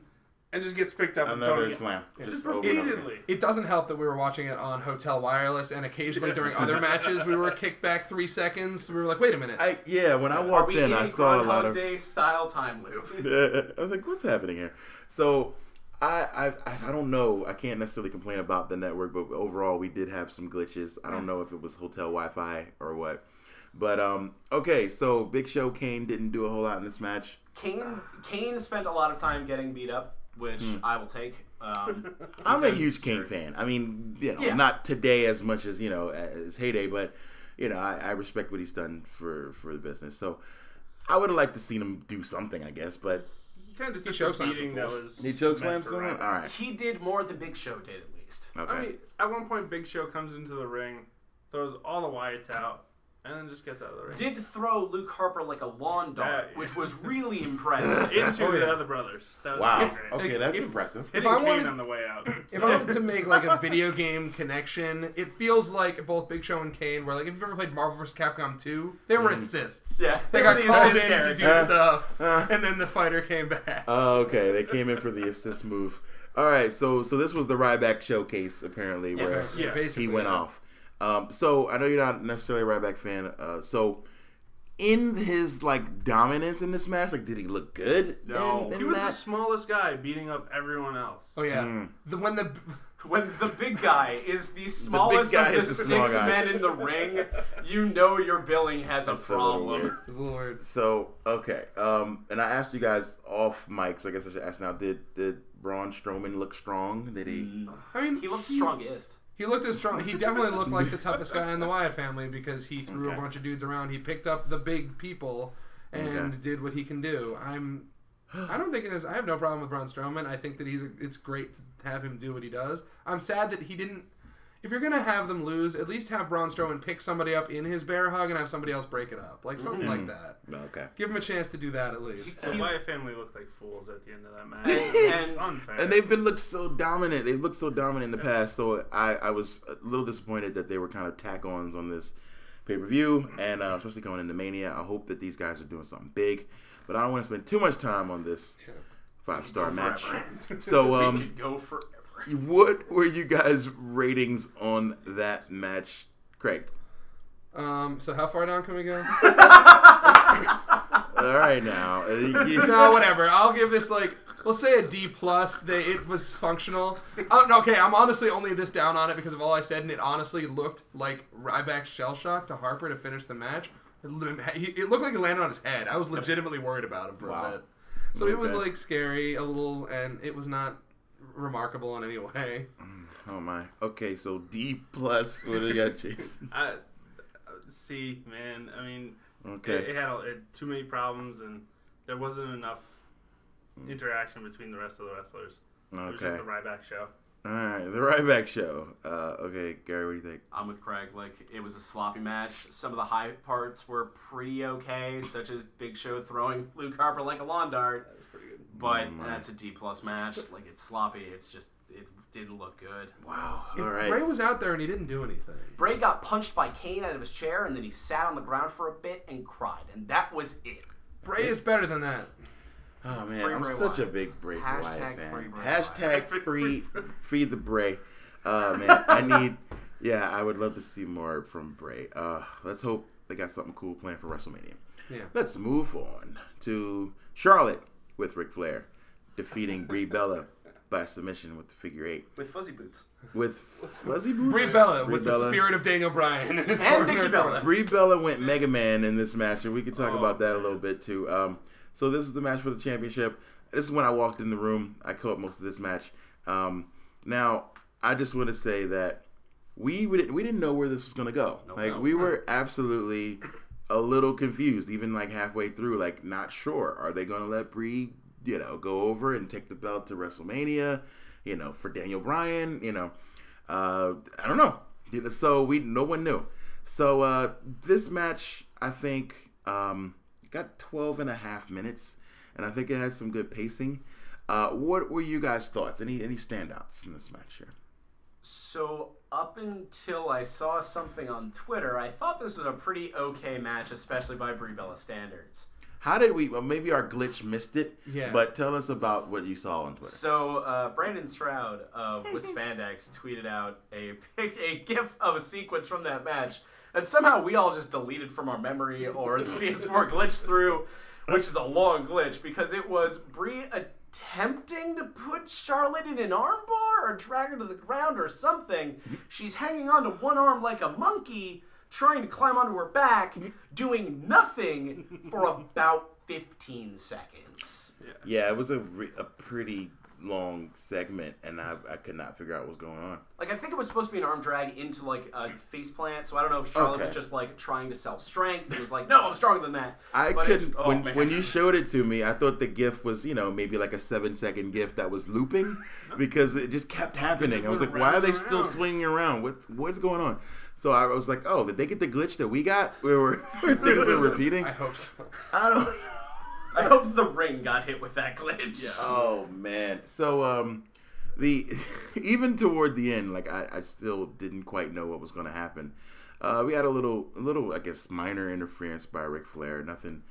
Speaker 3: and just gets picked up. and thrown
Speaker 1: Another
Speaker 3: again.
Speaker 1: slam.
Speaker 3: Just
Speaker 1: Just over and over again.
Speaker 3: repeatedly.
Speaker 2: It doesn't help that we were watching it on Hotel Wireless, and occasionally during other [LAUGHS] matches we were kicked back three seconds. We were like, "Wait a minute!"
Speaker 1: I, yeah, when I walked
Speaker 4: we
Speaker 1: in,
Speaker 4: in
Speaker 1: I saw a lot of.
Speaker 4: Day style time loop? [LAUGHS]
Speaker 1: I was like, "What's happening here?" So, I, I I don't know. I can't necessarily complain about the network, but overall, we did have some glitches. I don't know if it was hotel Wi-Fi or what. But um, okay. So, Big Show Kane didn't do a whole lot in this match.
Speaker 4: Kane Kane spent a lot of time getting beat up, which
Speaker 1: Hmm.
Speaker 4: I will take. Um, [LAUGHS]
Speaker 1: I'm a
Speaker 4: because-
Speaker 1: huge Kane fan. I mean, you know,
Speaker 4: Yeah.
Speaker 1: not today as much as you know as heyday, but you know, I, I respect what he's done for for the business. So, I would have liked to seen him do something, I guess. But
Speaker 3: He kind of took
Speaker 2: choke
Speaker 3: the
Speaker 2: slammed
Speaker 3: beating
Speaker 2: some
Speaker 3: that
Speaker 2: fools.
Speaker 3: was.
Speaker 1: he choke
Speaker 3: meant
Speaker 1: someone. All right.
Speaker 4: he did more than Big Show did, at least.
Speaker 1: Okay.
Speaker 3: I mean, at one point, Big Show comes into the ring, throws all the Wyatts out, and then just gets out of the ring.
Speaker 4: Did throw Luke Harper like a lawn dart,
Speaker 3: Yeah.
Speaker 4: which was really [LAUGHS] impressive.
Speaker 3: Into
Speaker 2: Oh,
Speaker 3: the other brothers. That was
Speaker 1: Wow.
Speaker 3: pretty great.
Speaker 1: Okay,
Speaker 2: If-
Speaker 1: that's
Speaker 2: if-
Speaker 1: impressive.
Speaker 2: If
Speaker 3: Hitting
Speaker 2: I
Speaker 3: Kane
Speaker 2: wanted,
Speaker 3: on the way out. [LAUGHS]
Speaker 2: if I wanted to make like a [LAUGHS] video game connection, it feels like both Big Show and Kane, where like if you've ever played Marvel vs. Capcom 2, they were assists.
Speaker 4: Yeah,
Speaker 2: They
Speaker 4: they
Speaker 2: got
Speaker 4: the
Speaker 2: called in to do
Speaker 4: characters.
Speaker 2: stuff,
Speaker 1: Uh.
Speaker 2: and then the fighter came back.
Speaker 1: Oh, okay. They came in for the assist move. All right, so so this was the Ryback showcase apparently
Speaker 4: Yes.
Speaker 1: where
Speaker 3: Yeah,
Speaker 2: basically,
Speaker 1: he went
Speaker 2: yeah.
Speaker 1: off. Um, so I know you're not necessarily a Ryback fan. Uh, so in his like dominance in this match, like did he look good?
Speaker 4: No.
Speaker 1: in, in
Speaker 3: He was
Speaker 1: that?
Speaker 3: the smallest guy beating up everyone else.
Speaker 2: Oh yeah,
Speaker 1: Hmm.
Speaker 2: the when the [LAUGHS]
Speaker 4: When the big guy is the [LAUGHS] smallest
Speaker 1: guy
Speaker 4: of the,
Speaker 1: the
Speaker 4: six
Speaker 1: guy.
Speaker 4: men in the ring, [LAUGHS] you know your billing has a
Speaker 1: That's a
Speaker 4: problem.
Speaker 1: weird.
Speaker 2: a little.
Speaker 1: So okay, um, and I asked you guys off mics. I guess I should ask now. Did did Braun Strowman look strong? Did he?
Speaker 2: I mean,
Speaker 4: He looked strongest.
Speaker 2: He looked as strong. He definitely looked like the [LAUGHS] toughest guy in the Wyatt family because he threw
Speaker 1: Okay.
Speaker 2: a bunch of dudes around. He picked up the big people and
Speaker 1: Okay.
Speaker 2: did what he can do. I'm. I don't think it is. I have no problem with Braun Strowman. I think that he's. A, it's great to have him do what he does. I'm sad that he didn't. If you're gonna have them lose, at least have Braun Strowman pick somebody up in his bear hug and have somebody else break it up, like something like that.
Speaker 1: Okay.
Speaker 2: Give him a chance to do that at least.
Speaker 3: The Wyatt family looked like fools at the end of that match. [LAUGHS]
Speaker 4: And-
Speaker 3: unfair.
Speaker 1: And they've been looked so dominant. They've looked so dominant in the past. So I, I was a little disappointed that they were kind of tack-ons on this pay-per-view, and uh, especially going into Mania. I hope that these guys are doing something big, but I don't want to spend too much time on this five-star match. So, [LAUGHS]
Speaker 4: we
Speaker 1: um,
Speaker 4: could go forever.
Speaker 1: What were you guys' ratings on that match, Craig?
Speaker 2: Um. So how far down can we go? [LAUGHS]
Speaker 1: All right, now. Uh, [LAUGHS]
Speaker 2: no, whatever. I'll give this like we'll say a D plus. They it was functional. Oh, no, okay, I'm honestly only this down on it because of all I said, and it honestly looked like Ryback's shell shock to Harper to finish the match. It, li- he- it looked like it landed on his head. I was legitimately worried about him for
Speaker 1: Wow.
Speaker 2: a bit. So it was like scary a little, and it was not remarkable in any way.
Speaker 1: Oh my. Okay, so D plus. What do you got, Jason? [LAUGHS]
Speaker 3: I, see, man. I mean,
Speaker 1: Okay.
Speaker 3: it, it had a, it had too many problems, and there wasn't enough interaction between the rest of the wrestlers. It was
Speaker 1: Okay.
Speaker 3: just the Ryback show.
Speaker 1: All right, the Ryback show. Uh, okay, Gary, what do you think?
Speaker 4: I'm with Craig. Like it was a sloppy match. Some of the high parts were pretty okay, such as Big Show throwing Luke Harper like a lawn dart. That was pretty. But that's a D plus match. Like it's sloppy. It's just it didn't look good.
Speaker 1: Wow.
Speaker 2: If
Speaker 1: All right.
Speaker 2: Bray was out there and he didn't do anything.
Speaker 4: Bray got punched by Kane out of his chair, and then he sat on the ground for a bit and cried, and that was it.
Speaker 2: Bray is better than that.
Speaker 1: Oh man,
Speaker 4: Free
Speaker 1: I'm
Speaker 4: Bray
Speaker 1: such a big Bray
Speaker 4: Hashtag
Speaker 1: Wyatt fan.
Speaker 4: free Bray
Speaker 1: Hashtag [LAUGHS] free free the Bray. Uh man, I need. Yeah, I would love to see more from Bray. Uh, let's hope they got something cool planned for WrestleMania.
Speaker 2: Yeah.
Speaker 1: Let's move on to Charlotte with Ric Flair defeating Brie Bella by submission with the figure eight
Speaker 4: With fuzzy boots.
Speaker 1: with Fuzzy Boots.
Speaker 2: Brie Bella
Speaker 1: Brie
Speaker 2: with the spirit of Daniel Bryan in his
Speaker 4: And
Speaker 2: corner.
Speaker 4: Nikki Bella.
Speaker 1: Brie Bella went Mega Man in this match, and we could talk
Speaker 3: Oh,
Speaker 1: about that a little bit too. Um, so this is the match for the championship. This is when I walked in the room. I caught most of this match. Um, now I just want to say that we we didn't, we didn't know where this was gonna go. like
Speaker 4: no.
Speaker 1: we were absolutely a little confused, even like halfway through, like not sure. Are they gonna let Brie, you know, go over and take the belt to WrestleMania? You know, for Daniel Bryan, you know. Uh, I don't know. Know, So we no one knew. So uh, this match, I think, um, got 12 and a half minutes, and I think it had some good pacing. Uh, what were you guys' thoughts? Any any standouts in this match here?
Speaker 4: So up until I saw something on Twitter, I thought this was a pretty okay match, especially by Brie Bella standards.
Speaker 1: How did we? Well, maybe our glitch missed it.
Speaker 2: Yeah.
Speaker 1: But tell us about what you saw on Twitter.
Speaker 4: So uh, Brandon Stroud of [LAUGHS] with Spandex tweeted out a pic, [LAUGHS] a GIF of a sequence from that match that somehow we all just deleted from our memory or [LAUGHS] the PS4 glitched through, which is a long glitch because it was Brie attempting to put Charlotte in an armbar or drag her to the ground or something. She's hanging on to one arm like a monkey, trying to climb onto her back, doing nothing for about 15 seconds.
Speaker 1: Yeah, it was a, re- a pretty long segment, and I, I could not figure out what was going on.
Speaker 4: Like I think it was supposed to be an arm drag into like a face plant, so I don't know if Charlotte was just like trying to sell strength. It was like, no, I'm stronger than that.
Speaker 1: I
Speaker 4: But
Speaker 1: couldn't
Speaker 4: oh,
Speaker 1: when
Speaker 4: man.
Speaker 1: when you showed it to me. I thought the GIF was you know maybe like a seven second GIF that was looping [LAUGHS] because it just kept happening. I was like, why are they
Speaker 3: and
Speaker 1: still
Speaker 3: around.
Speaker 1: swinging around? What's what's going on? So I was like, oh, did they get the glitch that we got? We were where things are repeating?
Speaker 2: I hope so.
Speaker 1: I don't.
Speaker 4: I hope the ring got hit with that glitch.
Speaker 1: Oh man. So um the [LAUGHS] even toward the end, like I, I still didn't quite know what was gonna happen. Uh we had a little a little I guess minor interference by Ric Flair. Nothing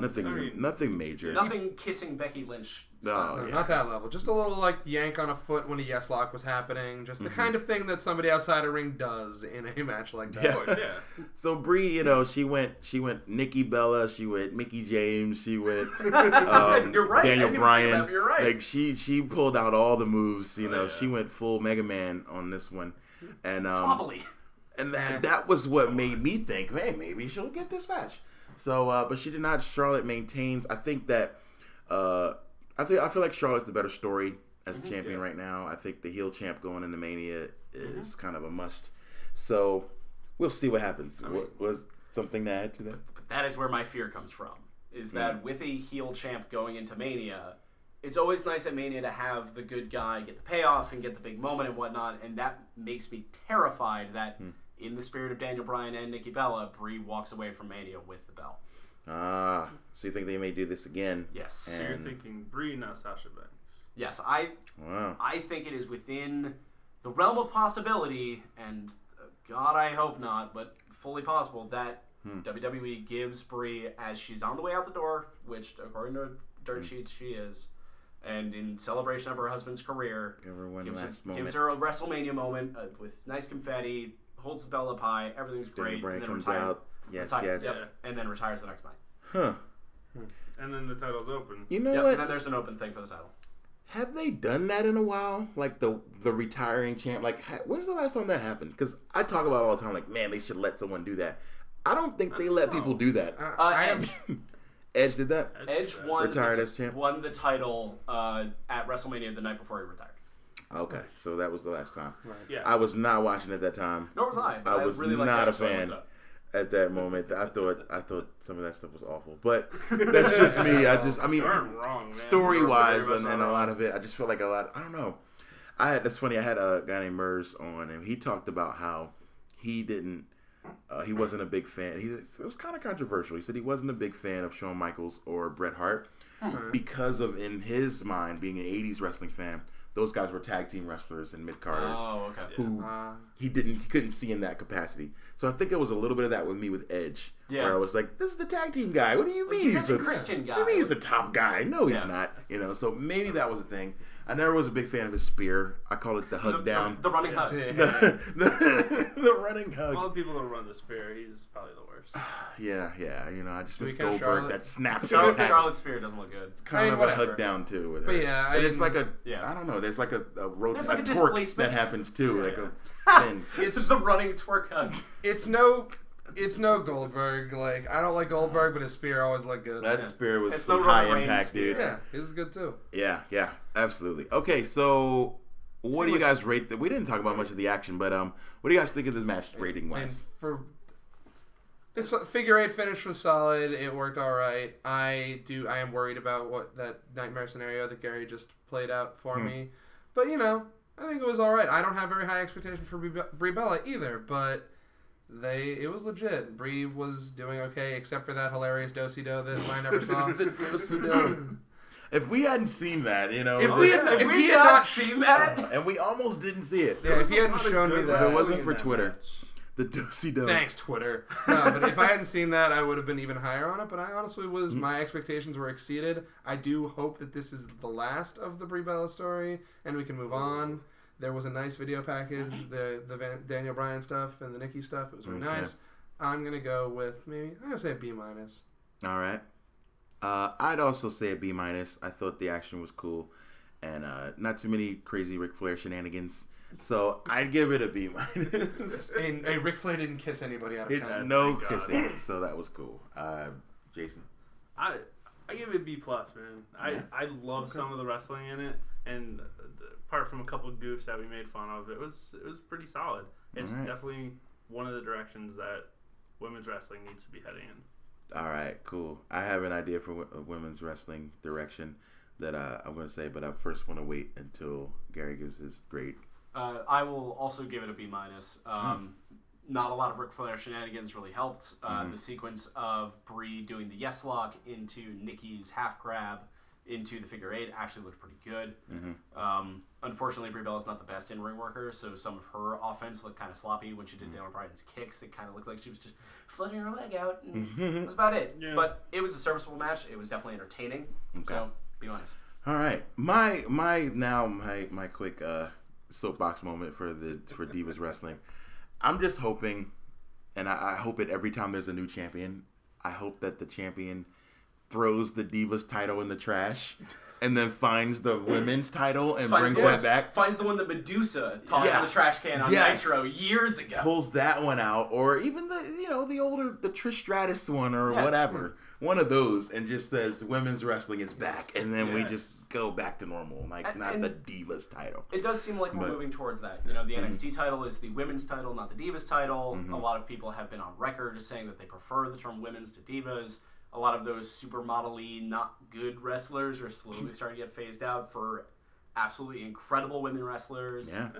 Speaker 1: nothing
Speaker 3: I mean,
Speaker 1: nothing major.
Speaker 4: Nothing kissing Becky Lynch.
Speaker 1: No.
Speaker 2: No,
Speaker 1: yeah.
Speaker 2: Not that level. Just a little like yank on a foot when a yes lock was happening. Just
Speaker 1: Mm-hmm.
Speaker 2: the kind of thing that somebody outside a ring does in a match like that.
Speaker 1: Yeah.
Speaker 3: Oh, yeah. [LAUGHS]
Speaker 1: So Brie, you know, she went she went Nikki Bella, she went Mickie James, she went [LAUGHS] um,
Speaker 4: You're right.
Speaker 1: Daniel Bryan.
Speaker 4: about. You're right.
Speaker 1: Like she she pulled out all the moves, you know,
Speaker 3: yeah.
Speaker 1: she went full Mega Man on this one. And um,
Speaker 4: Sloppily.
Speaker 1: And that, that was what made me think, hey, maybe she'll get this match. So, uh, but she did not. Charlotte maintains. I think that, uh, I think I feel like Charlotte's the better story as
Speaker 4: Mm-hmm.
Speaker 1: a champion right now. I think the heel champ going into Mania is kind of a must. So, we'll see what happens. what, was something to add to that?
Speaker 4: that is where my fear comes from. Is that with a heel champ going into Mania, it's always nice at Mania to have the good guy get the payoff and get the big moment and whatnot, and that makes me terrified that,
Speaker 1: Hmm.
Speaker 4: In the spirit of Daniel Bryan and Nikki Bella, Brie walks away from Mania with the belt.
Speaker 1: Ah, so you think they may do this again?
Speaker 4: Yes.
Speaker 3: So you're thinking Brie, not Sasha Banks.
Speaker 4: Yes, I
Speaker 1: wow,
Speaker 4: I think it is within the realm of possibility, and uh, God, I hope not, but fully possible that WWE gives Brie as she's on the way out the door, which according to dirt sheets she is, and in celebration of her husband's career,
Speaker 1: give
Speaker 4: gives,
Speaker 1: last
Speaker 4: her, gives her a WrestleMania moment uh, with nice confetti, holds the bell up high, everything's
Speaker 1: Daniel
Speaker 4: great,
Speaker 1: Bryan
Speaker 4: and then
Speaker 1: comes
Speaker 4: retire-
Speaker 1: out. Yes,
Speaker 4: retire-
Speaker 1: yes.
Speaker 4: yep, and then retires the next night.
Speaker 1: Huh.
Speaker 3: And then the title's open.
Speaker 1: You know
Speaker 4: Yep,
Speaker 1: what?
Speaker 4: and then there's an open thing for the title.
Speaker 1: Have they done that in a while? Like the the retiring champ? Like ha- when's the last time that happened? Because I talk about it all the time. Like man, they should let someone do that. I don't think they let people do that.
Speaker 2: Uh,
Speaker 4: Uh,
Speaker 2: I am.
Speaker 4: Edge. [LAUGHS]
Speaker 1: Edge did that.
Speaker 4: Edge
Speaker 3: that.
Speaker 4: won
Speaker 1: Retired
Speaker 4: the,
Speaker 1: as champ?
Speaker 4: won the title uh, at WrestleMania the night before he retired.
Speaker 1: Okay, so that was the last time.
Speaker 3: Yeah.
Speaker 1: I was not watching at that time.
Speaker 4: Nor was I. But
Speaker 1: I was
Speaker 4: really
Speaker 1: not a
Speaker 4: Edge, so I
Speaker 1: fan at that moment. I thought I thought some of that stuff was awful, but that's just me. I [LAUGHS] just I mean,
Speaker 3: wrong,
Speaker 1: story wise and, and a lot of it, I just felt like a lot. I don't know. I had that's funny. I had a guy named Mers on, and he talked about how he didn't. Uh, he wasn't a big fan. He it was kind of controversial. He said he wasn't a big fan of Shawn Michaels or Bret Hart because of in his mind being an '80s wrestling fan. Those guys were tag team wrestlers and mid carders
Speaker 4: Oh, okay.
Speaker 1: who
Speaker 2: Uh,
Speaker 1: he didn't he couldn't see in that capacity. So I think it was a little bit of that with me with Edge.
Speaker 4: Yeah.
Speaker 1: Where I was like, This is the tag team guy. What do you mean
Speaker 4: he's
Speaker 1: he's,
Speaker 4: a
Speaker 1: the
Speaker 4: Christian
Speaker 1: What do you mean he's the top guy? No, he's
Speaker 4: Yeah.
Speaker 1: not. You know, so maybe that was a thing. I never was a big fan of his spear. I call it the hug
Speaker 4: The,
Speaker 1: down.
Speaker 4: the, the running hug. [LAUGHS]
Speaker 1: The, the, [LAUGHS] the running hug.
Speaker 3: All the people that run the spear, he's probably the worst. [SIGHS]
Speaker 1: Yeah, yeah. You know, I just
Speaker 2: we
Speaker 1: miss Goldberg
Speaker 2: Charlotte?
Speaker 1: that snap.
Speaker 4: Charlotte,
Speaker 1: impact.
Speaker 4: Charlotte Spear doesn't look good.
Speaker 1: It's kind
Speaker 2: I mean,
Speaker 1: of a hug down too with
Speaker 2: But
Speaker 1: hers.
Speaker 2: yeah, I
Speaker 1: and it's like a
Speaker 4: Yeah.
Speaker 1: I don't know. There's like a a, rota-
Speaker 4: like
Speaker 1: a
Speaker 4: a
Speaker 1: torque that happens too, like
Speaker 3: Yeah.
Speaker 1: a [LAUGHS] spin.
Speaker 2: it's
Speaker 4: the running twerk hug.
Speaker 2: it's no it's no Goldberg. Like I don't like Goldberg, but his spear always looked good.
Speaker 1: That spear was
Speaker 4: It's
Speaker 1: some high
Speaker 4: Reigns
Speaker 1: impact,
Speaker 4: spear.
Speaker 1: dude.
Speaker 2: yeah, his is good too.
Speaker 1: Yeah, yeah, absolutely. Okay, so what do you guys rate? The, we didn't talk about much of the action, but um, what do you guys think of this match rating wise?
Speaker 2: for it's figure eight finish was solid. It worked all right. I do. I am worried about what that nightmare scenario that Gary just played out for
Speaker 1: Hmm.
Speaker 2: me. But you know, I think it was all right. I don't have very high expectations for Brie Brie Bella either, but. They it was legit. Brie was doing okay, except for that hilarious dosey do that I never saw. [LAUGHS]
Speaker 1: if we hadn't seen that, you know,
Speaker 2: If we had-
Speaker 4: Have
Speaker 2: if
Speaker 4: we
Speaker 2: he had
Speaker 4: not
Speaker 2: not-
Speaker 4: seen that?
Speaker 1: and we almost didn't see it.
Speaker 2: Yeah, if you hadn't
Speaker 3: There's a lot
Speaker 2: shown me that,
Speaker 1: If it wasn't for Twitter. The dosey do.
Speaker 2: Thanks, Twitter. No, but if I hadn't seen that, I would have been even higher on it. But I honestly was,
Speaker 1: Mm.
Speaker 2: my expectations were exceeded. I do hope that this is the last of the Brie Bella story and we can move on. There was a nice video package, the the Van, Daniel Bryan stuff and the Nikki stuff. It was really
Speaker 1: Okay.
Speaker 2: nice. I'm gonna go with maybe I'm gonna say a B minus.
Speaker 1: All right. Uh, I'd also say a B minus. I thought the action was cool, and uh, not too many crazy Ric Flair shenanigans. So I'd give it a B [LAUGHS] minus.
Speaker 2: And hey, Ric Flair didn't kiss anybody out of
Speaker 1: It-
Speaker 2: town.
Speaker 1: no
Speaker 3: thank God.
Speaker 1: kissing, so that was cool. Uh, Jason.
Speaker 3: I I give it B plus, man. I
Speaker 1: Yeah.
Speaker 3: I love some of the wrestling in it. and apart from a couple of goofs that we made fun of, it was it was pretty solid. It's
Speaker 1: Alright.
Speaker 3: definitely one of the directions that women's wrestling needs to be heading in.
Speaker 1: All right, cool. I have an idea for wo- a women's wrestling direction that uh, I'm going to say, but I first want to wait until Gary gives his grade.
Speaker 4: Uh, I will also give it a B minus. Um, Not a lot of Ric Flair shenanigans really helped. Uh, The sequence of Brie doing the yes lock into Nikki's half grab into the figure eight actually looked pretty good. Um, unfortunately, Brie Bella's not the best in ring worker, so some of her offense looked kind of sloppy when she did Daniel Bryan's kicks. It kind of looked like she was just fluttering her leg out, and that was about it.
Speaker 3: Yeah.
Speaker 4: But it was a serviceable match. It was definitely entertaining. So be honest.
Speaker 1: All right, my my now my my quick uh, soapbox moment for the for Divas Wrestling. I'm just hoping, and I, I hope it every time there's a new champion. I hope that the champion throws the Divas title in the trash, and then finds the women's title and
Speaker 4: Finds
Speaker 1: brings that
Speaker 4: one,
Speaker 1: back.
Speaker 4: finds the one that Madusa tossed
Speaker 1: Yeah.
Speaker 4: in the trash can on
Speaker 1: Yes.
Speaker 4: Nitro years ago.
Speaker 1: pulls that one out, or even the you know the older the Trish Stratus one or
Speaker 4: Yeah.
Speaker 1: whatever, one of those, and just says women's wrestling is back, and then we just go back to normal, like
Speaker 4: And-
Speaker 1: not
Speaker 4: and-
Speaker 1: the Divas title.
Speaker 4: It does seem like we're
Speaker 1: But-
Speaker 4: moving towards that. You know, the mm-hmm. NXT title is the women's title, not the Divas title. A mm-hmm. lot of people have been on record as saying that they prefer the term women's to Divas. A lot of those supermodel-y, not good wrestlers are slowly [LAUGHS] starting to get phased out for absolutely incredible women wrestlers.
Speaker 1: Yeah,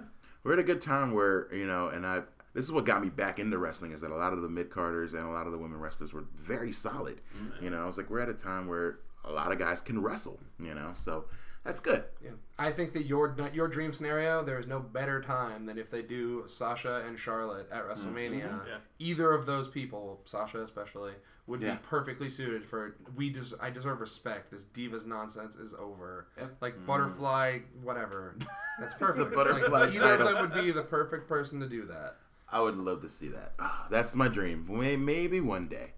Speaker 1: we're at a good time where you know, and I. This is what got me back into wrestling is that a lot of the mid carders and a lot of the women wrestlers were very solid. Mm-hmm. You know, I was like, we're at a time where a lot of guys can wrestle. You know, so that's good.
Speaker 2: Yeah. I think that your your dream scenario, there is no better time than if they do Sasha and Charlotte at WrestleMania.
Speaker 3: Yeah.
Speaker 2: Either of those people, Sasha especially, would
Speaker 1: Yeah.
Speaker 2: be perfectly suited for. We des- I deserve respect. This divas nonsense is over. Like butterfly, whatever. That's [LAUGHS] perfect.
Speaker 1: butterfly
Speaker 2: like, either of
Speaker 1: title.
Speaker 2: them would be the perfect person to do that.
Speaker 1: I would love to see that. Ah, that's my dream. Maybe one day.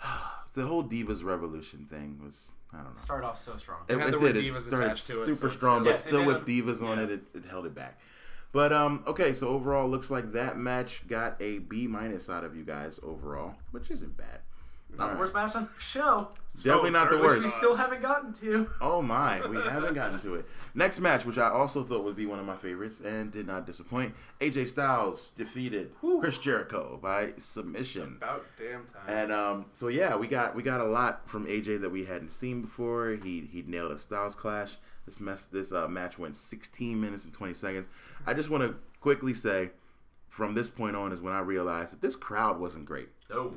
Speaker 1: [SIGHS] the whole Divas Revolution thing was, I don't know.
Speaker 4: Start off so strong.
Speaker 1: It,
Speaker 2: had
Speaker 1: it did. It started
Speaker 2: attached to it,
Speaker 1: super
Speaker 2: so
Speaker 1: strong,
Speaker 2: still-
Speaker 1: but
Speaker 4: Yes,
Speaker 1: still with
Speaker 4: then-
Speaker 1: divas on it, it, it held it back. But um, okay, so overall, looks like that match got a B minus out of you guys overall, which isn't bad.
Speaker 4: Not the worst match on the show.
Speaker 1: Definitely not the
Speaker 3: certainly
Speaker 4: Which we still haven't gotten to.
Speaker 1: Oh my, we haven't gotten to it. Next match, which I also thought would be one of my favorites and did not disappoint. AJ Styles defeated Chris Jericho by submission.
Speaker 3: About damn time.
Speaker 1: And um, so yeah, we got we got a lot from AJ that we hadn't seen before. He he nailed a Styles clash. This mess this uh, match went 16 minutes and 20 seconds. I just want to quickly say, from this point on, is when I realized that this crowd wasn't great.
Speaker 4: No.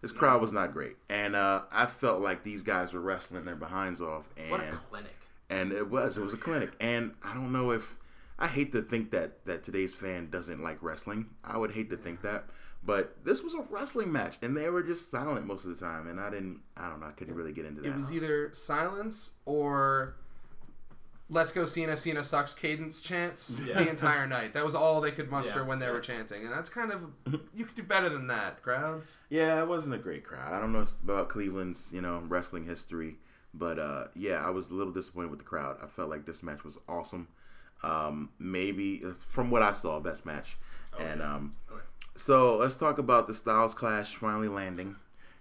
Speaker 1: This crowd was not great, and uh, I felt like these guys were wrestling their behinds off. And
Speaker 4: What a clinic.
Speaker 1: and it was it was a clinic. And i don't know if i hate to think that that today's fan doesn't like wrestling. I would hate to think that. But this was a wrestling match and they were just silent most of the time and i didn't i don't know i couldn't really get into that.
Speaker 2: It was either silence or "Let's go Cena, Cena sucks" cadence chants the entire night. That was all they could muster
Speaker 4: Yeah.
Speaker 2: when they were chanting, and that's kind of you could do better than that, crowds.
Speaker 1: yeah it wasn't a great crowd i don't know about cleveland's you know wrestling history but uh yeah i was a little disappointed with the crowd i felt like this match was awesome um maybe from what i saw best match Okay. and um so let's talk about the styles clash finally landing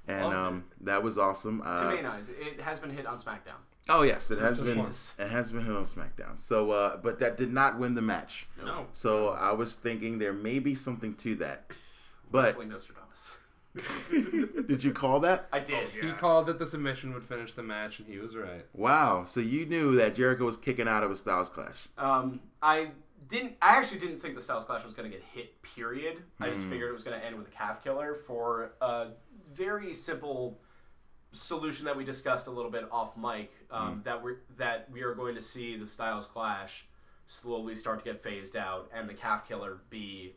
Speaker 1: and
Speaker 4: Well,
Speaker 1: um that was awesome uh,
Speaker 4: To me, eyes, it has been hit on SmackDown.
Speaker 1: Oh yes, it has been.
Speaker 2: once.
Speaker 1: It has been hit on SmackDown. So, uh, but that did not win the match.
Speaker 3: no.
Speaker 1: So I was thinking there may be something to that. But
Speaker 4: Nostradamus. [LAUGHS] [LAUGHS]
Speaker 1: did you call that?
Speaker 4: I did.
Speaker 2: He called that the submission would finish the match, and he was right.
Speaker 1: Wow. So you knew that Jericho was kicking out of a Styles Clash.
Speaker 4: Um, I didn't. I actually didn't think the Styles Clash was going to get hit. Period. I just figured it was going to end with a calf killer for a very simple solution that we discussed a little bit off mic. Um, That we are that we are going to see the Styles Clash slowly start to get phased out, and the calf killer be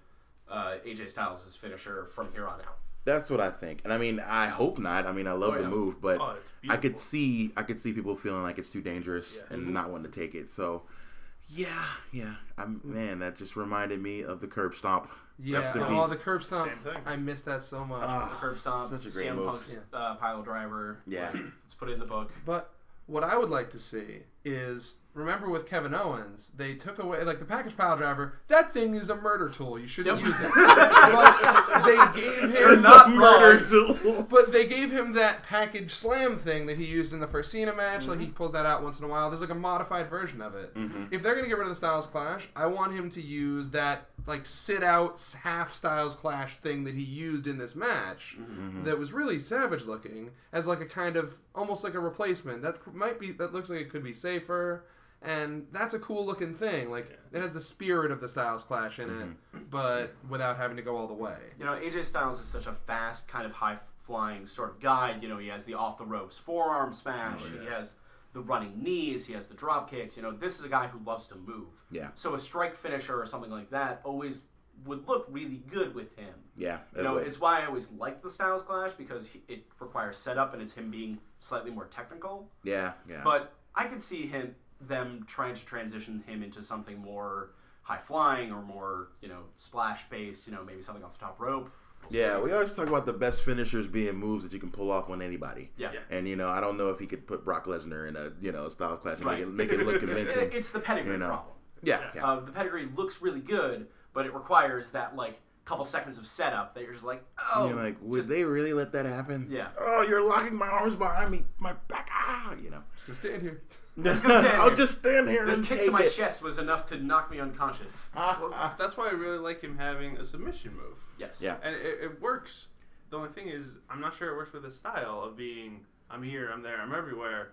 Speaker 4: uh, AJ Styles' finisher from here on out.
Speaker 1: That's what I think. And I mean, I hope not. I mean, I love
Speaker 4: Oh,
Speaker 1: the move, but
Speaker 3: Oh,
Speaker 1: I could see I could see people feeling like it's too dangerous and not wanting to take it. So, yeah, yeah. I'm man, that just reminded me of the curb stomp.
Speaker 2: Yeah, oh, the curb stomp.
Speaker 3: Same thing.
Speaker 2: I miss that so much.
Speaker 1: Ah,
Speaker 4: Curb stomp,
Speaker 1: Such a great
Speaker 4: CM
Speaker 1: move.
Speaker 4: Punk's uh, pile driver.
Speaker 1: Yeah.
Speaker 4: Like, let's put it in the book.
Speaker 2: But what I would like to see is remember with Kevin Owens, they took away like the package pile driver. That thing is a murder tool. You shouldn't
Speaker 4: Yep.
Speaker 2: use it. [LAUGHS] but they gave him
Speaker 4: not
Speaker 1: murder
Speaker 4: wrong.
Speaker 1: tool.
Speaker 2: But they gave him that package slam thing that he used in the first Cena match. Like he
Speaker 4: Mm-hmm.
Speaker 2: pulls that out once in a while. There's like a modified version of it. If they're gonna get rid of the Styles Clash, I want him to use that like sit out half Styles Clash thing that he used in this match.
Speaker 4: Mm-hmm.
Speaker 2: That was really savage looking as like a kind of almost like a replacement. That might be that looks like it could be safer. And that's a cool looking thing. Like it has the spirit of the Styles Clash in it, mm-hmm. but without having to go all the way.
Speaker 4: You know, AJ Styles is such a fast, kind of high flying sort of guy. You know, he has the off the ropes forearm smash. Oh, he has the running knees. He has the drop kicks. You know, this is a guy who loves to move.
Speaker 1: Yeah.
Speaker 4: So a strike finisher or something like that always would look really good with him.
Speaker 1: Yeah,
Speaker 4: You know, it's why I always liked the Styles Clash because he, it requires setup and it's him being slightly more technical.
Speaker 1: yeah, yeah.
Speaker 4: But I could see him them trying to transition him into something more high flying or more you know splash based. You know, maybe something off the top rope. We'll
Speaker 1: Yeah,
Speaker 4: see.
Speaker 1: we always talk about the best finishers being moves that you can pull off on anybody.
Speaker 4: Yeah.
Speaker 1: And you know, I don't know if he could put Brock Lesnar in a you know Styles clash and
Speaker 4: Right.
Speaker 1: make it make it look [LAUGHS] convincing.
Speaker 4: It's the pedigree
Speaker 1: you know.
Speaker 4: problem.
Speaker 1: yeah, yeah.
Speaker 4: Uh, the pedigree looks really good, but it requires that like couple seconds of setup that you're just like, oh,
Speaker 1: you're like, would
Speaker 4: just-
Speaker 1: they really let that happen?
Speaker 4: Yeah.
Speaker 1: Oh, you're locking my arms behind me, my back. Ah, you know.
Speaker 2: Just gonna stand here. [LAUGHS]
Speaker 4: stand
Speaker 1: I'll
Speaker 4: here.
Speaker 1: just stand here
Speaker 4: this
Speaker 1: and
Speaker 4: kick
Speaker 1: take
Speaker 4: to my
Speaker 1: it.
Speaker 4: chest was enough to knock me unconscious. [LAUGHS]
Speaker 3: Well, that's why I really like him having a submission move.
Speaker 4: yes.
Speaker 1: Yeah.
Speaker 3: And it, it works. The only thing is, I'm not sure it works with his style of being, I'm here, I'm there, I'm everywhere,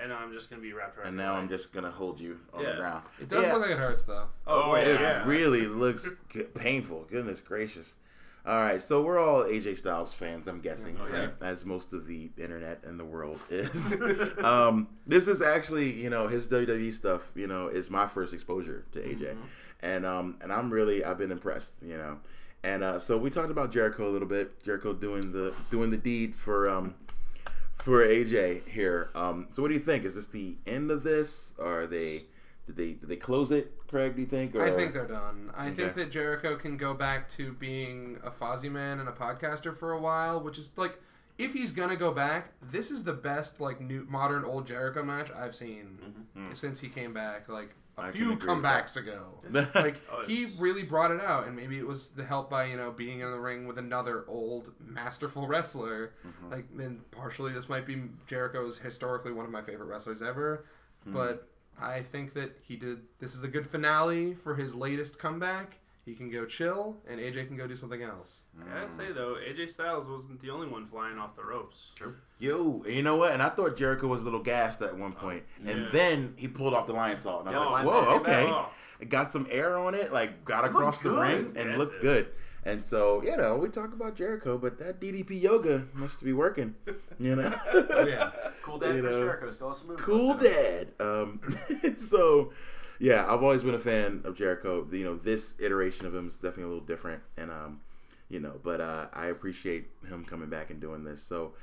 Speaker 3: and I'm just going to be wrapped around
Speaker 1: And
Speaker 3: your
Speaker 1: now
Speaker 3: leg.
Speaker 1: I'm just gonna hold you on the ground.
Speaker 2: It does
Speaker 1: Yeah.
Speaker 2: look like it hurts though.
Speaker 3: Oh,
Speaker 1: It
Speaker 3: yeah.
Speaker 1: really looks g- painful. Goodness gracious. All right, so we're all AJ Styles fans, I'm guessing,
Speaker 3: Oh, yeah.
Speaker 1: right? as most of the internet and the world [LAUGHS] is. [LAUGHS] um, this is actually, you know, his WWE stuff. You know, is my first exposure to AJ,
Speaker 3: Mm-hmm.
Speaker 1: and um, and I'm really, I've been impressed. You know, and uh, so we talked about Jericho a little bit. Jericho doing the doing the deed for um for AJ here. Um, so what do you think? Is this the end of this? Are they? Did they did they close it, Craig? Do you think? Or?
Speaker 2: I think they're done. I think that Jericho can go back to being a Fozzy man and a podcaster for a while, which is like, if he's gonna go back, this is the best like new modern old Jericho match I've seen since he came back. Like a
Speaker 1: I
Speaker 2: few comebacks ago. [LAUGHS] like
Speaker 3: Oh,
Speaker 2: he really brought it out, and maybe it was the help by you know being in the ring with another old masterful wrestler. Like, and partially this might be Jericho's historically one of my favorite wrestlers ever, but I think that he did. This is a good finale for his latest comeback. He can go chill, and AJ can go do something else.
Speaker 3: I gotta say, though, AJ Styles wasn't the only one flying off the ropes.
Speaker 1: Yo, you know what? And I thought Jericho was a little gassed at one point, and
Speaker 3: Yeah.
Speaker 1: then he pulled off the Lionsault, and I was
Speaker 4: Yeah,
Speaker 1: like, "Whoa, okay."
Speaker 3: Oh.
Speaker 1: It got some air on it, like got across the ring, and
Speaker 3: Yeah,
Speaker 1: looked good. And so, you know, we talk about Jericho, but that DDP yoga must be working. You know, [LAUGHS]
Speaker 2: Oh yeah,
Speaker 4: Cool Dad
Speaker 1: You
Speaker 4: Chris
Speaker 1: know,
Speaker 4: Jericho still has some moves.
Speaker 1: cool
Speaker 4: left in him.
Speaker 1: dad. Um, [LAUGHS] so, yeah, I've always been a fan of Jericho. You know, this iteration of him is definitely a little different, and um, you know, but uh, I appreciate him coming back and doing this. So,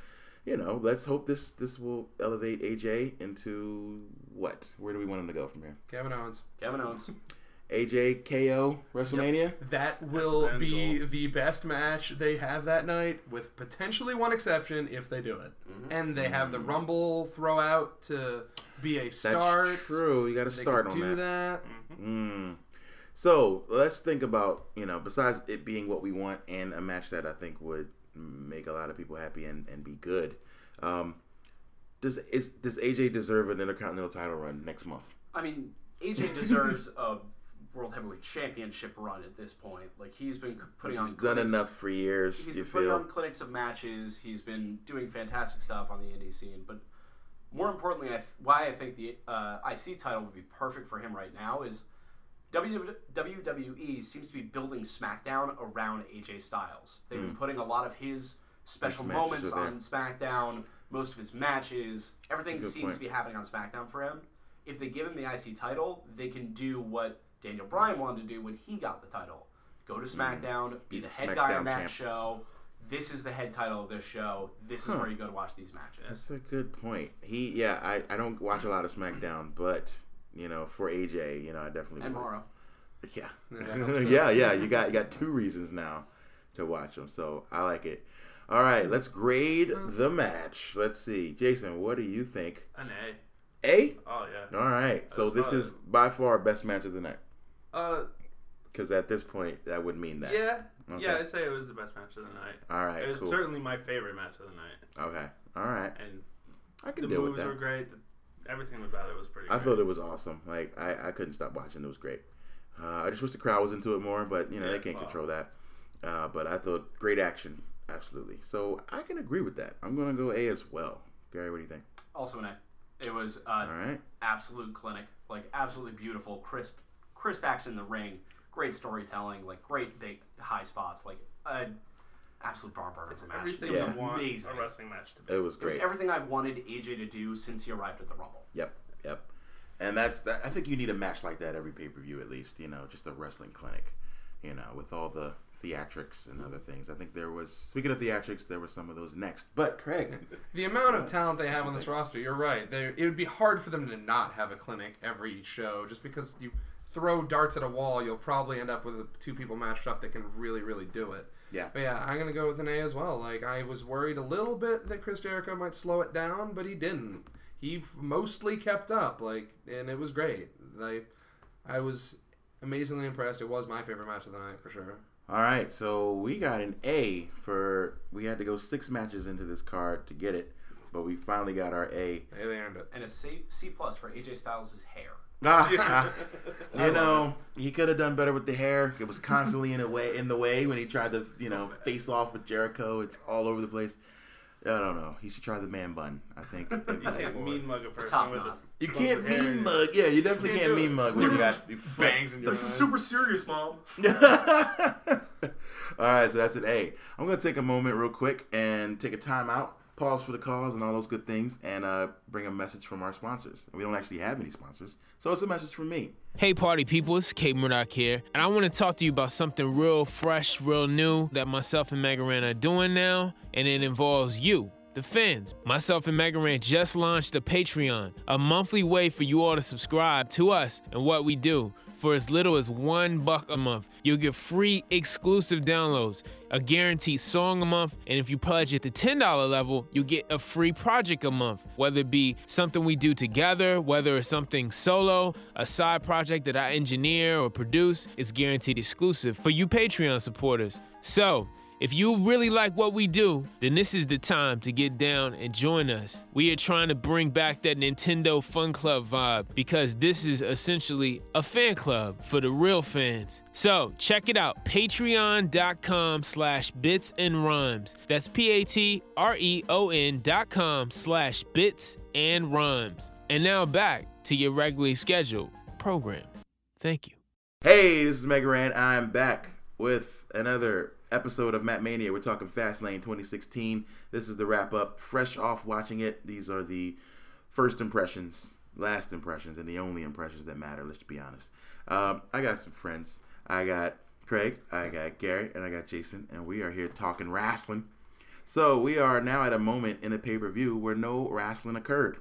Speaker 1: you know, let's hope this this will elevate AJ into what? Where do we want him to go from here?
Speaker 2: Kevin Owens.
Speaker 4: Kevin Owens.
Speaker 1: AJ KO WrestleMania.
Speaker 2: That will
Speaker 3: end
Speaker 2: be
Speaker 3: goal.
Speaker 2: the best match they have that night, with potentially one exception if they do it. And they have the Rumble throw out to be a start.
Speaker 1: That's true. You got to start
Speaker 2: can
Speaker 1: on
Speaker 2: do
Speaker 1: that.
Speaker 2: that.
Speaker 1: Mm. So let's think about you know besides it being what we want and a match that I think would make a lot of people happy and, and be good. Um, does is does AJ deserve an Intercontinental title run next month?
Speaker 4: I mean, AJ deserves [LAUGHS] a World Heavyweight Championship run at this point. Like he's been putting on
Speaker 1: He's done
Speaker 4: clinics-
Speaker 1: enough for years.
Speaker 4: He's
Speaker 1: You
Speaker 4: putting
Speaker 1: feel?
Speaker 4: on clinics of matches. He's been doing fantastic stuff on the indie scene. But more importantly, I th- why I think the uh, IC title would be perfect for him right now is WWE seems to be building SmackDown around AJ Styles. They've been putting a lot of his special
Speaker 1: Hmm.
Speaker 4: Moments on SmackDown. Most of his matches, everything
Speaker 1: That's a good
Speaker 4: seems
Speaker 1: point.
Speaker 4: to be happening on SmackDown for him. If they give him the IC title, they can do what Daniel Bryan wanted to do when he got the title. Go to mm-hmm. SmackDown, be
Speaker 1: Be
Speaker 4: the
Speaker 1: the
Speaker 4: head guy on that
Speaker 1: champ.
Speaker 4: show. This is the head title of this show. This is where you go to watch these matches.
Speaker 1: That's a good point. He yeah, I, I don't watch a lot of SmackDown, but you know for AJ, you know I definitely
Speaker 4: And
Speaker 1: would.
Speaker 4: Mauro. [LAUGHS]
Speaker 1: Yeah,
Speaker 2: that helps too.
Speaker 1: yeah, yeah. You got you got two reasons now to watch them, so I like it. All right, let's grade hmm. the match. Let's see, Jason. What do you think?
Speaker 3: An A.
Speaker 1: A.
Speaker 3: Oh yeah.
Speaker 1: All right. So this is by far best match of the night.
Speaker 3: Uh,
Speaker 1: Because at this point, that would mean that.
Speaker 3: yeah.
Speaker 1: Okay.
Speaker 3: Yeah, I'd say it was the best match of the night.
Speaker 1: All right.
Speaker 3: it was
Speaker 1: cool.
Speaker 3: certainly my favorite match of the night,
Speaker 1: Okay. All right.
Speaker 3: and
Speaker 1: I can
Speaker 3: the
Speaker 1: deal with
Speaker 3: moves
Speaker 1: that.
Speaker 3: were great. The, everything about it was pretty. Good.
Speaker 1: I
Speaker 3: great.
Speaker 1: thought it was awesome. Like I, I couldn't stop watching. It was great. Uh, I just wish the crowd was into it more, but you know they can't
Speaker 3: well.
Speaker 1: control that. Uh, but I thought great action, absolutely. So I can agree with that. I'm gonna go A as well. Gary, what do you think?
Speaker 4: Also an A. It was uh,
Speaker 1: All right.
Speaker 4: absolute clinic, like absolutely beautiful, crisp, crisp action in the ring, great storytelling, like great big high spots, like an absolute barn burner of a match.
Speaker 3: everything
Speaker 4: it was
Speaker 1: Yeah.
Speaker 4: amazing.
Speaker 3: a wrestling match to be.
Speaker 1: It was great.
Speaker 4: It was everything I wanted AJ to do since he arrived at the Rumble.
Speaker 1: Yep. Yep. And that's that, I think you need a match like that every pay per view at least. You know, just a wrestling clinic. You know, with all the theatrics and other things. I think there was speaking of theatrics, there were some of those next. But Craig, [LAUGHS]
Speaker 2: The amount of talent they have on this roster, you're right. They, it would be hard for them to not have a clinic every show, just because you throw darts at a wall, you'll probably end up with two people matched up that can really, really do it.
Speaker 1: Yeah.
Speaker 2: But yeah, I'm gonna go with an A as well. Like I was worried a little bit that Chris Jericho might slow it down, but he didn't. He mostly kept up. Like, and it was great. Like, I was amazingly impressed. It was my favorite match of the night for sure.
Speaker 1: All right, so we got an A for we had to go six matches into this card to get it, but we finally got our A.
Speaker 2: Hey, they earned it.
Speaker 4: And a C, C plus for AJ Styles' hair. [LAUGHS] [LAUGHS]
Speaker 1: you know, he could have done better with the hair. It was constantly in a way in the way when he tried to, you know, face off with Jericho. It's all over the place. I don't know. He should try the man bun. I think. [LAUGHS]
Speaker 3: You can't mean mug a person with a.
Speaker 1: You can't mean mug. Yeah, you definitely
Speaker 3: can't
Speaker 1: can't mean
Speaker 3: it.
Speaker 1: mug when you got
Speaker 2: Bangs in your
Speaker 1: the
Speaker 2: eyes.
Speaker 3: Super serious, mom.
Speaker 1: all right, so that's an A. I'm gonna take a moment real quick and take a time out, pause for the cause and all those good things, and uh, bring a message from our sponsors. We don't actually have any sponsors, so it's a message from me.
Speaker 6: Hey, party people, it's K Murdock here, and I want to talk to you about something real fresh, real new that myself and Megaran are doing now, and it involves you. The fans, myself and Megaran just launched a Patreon, a monthly way for you all to subscribe to us and what we do. For as little as one buck a month, you'll get free exclusive downloads, a guaranteed song a month, and if you pledge at the $10 level, you'll get a free project a month. Whether it be something we do together, whether it's something solo, a side project that I engineer or produce, it's guaranteed exclusive for you Patreon supporters. So, if you really like what we do, then this is the time to get down and join us. We are trying to bring back that Nintendo Fun Club vibe because this is essentially a fan club for the real fans. So check it out, patreon.com slash bits and rhymes. That's P-A-T-R-E-O-N dot com slash bits and rhymes. And now back to your regularly scheduled program. Thank you.
Speaker 1: Hey, this is Megaran. I'm back with another episode of Mat Mania. We're talking Fastlane 2016. This is the wrap up. Fresh off watching it. These are the first impressions, last impressions, and the only impressions that matter. Let's be honest. Um, I got some friends. I got Craig, I got Gary, and I got Jason, and we are here talking wrestling. So we are now at a moment in a pay per view where no wrestling occurred,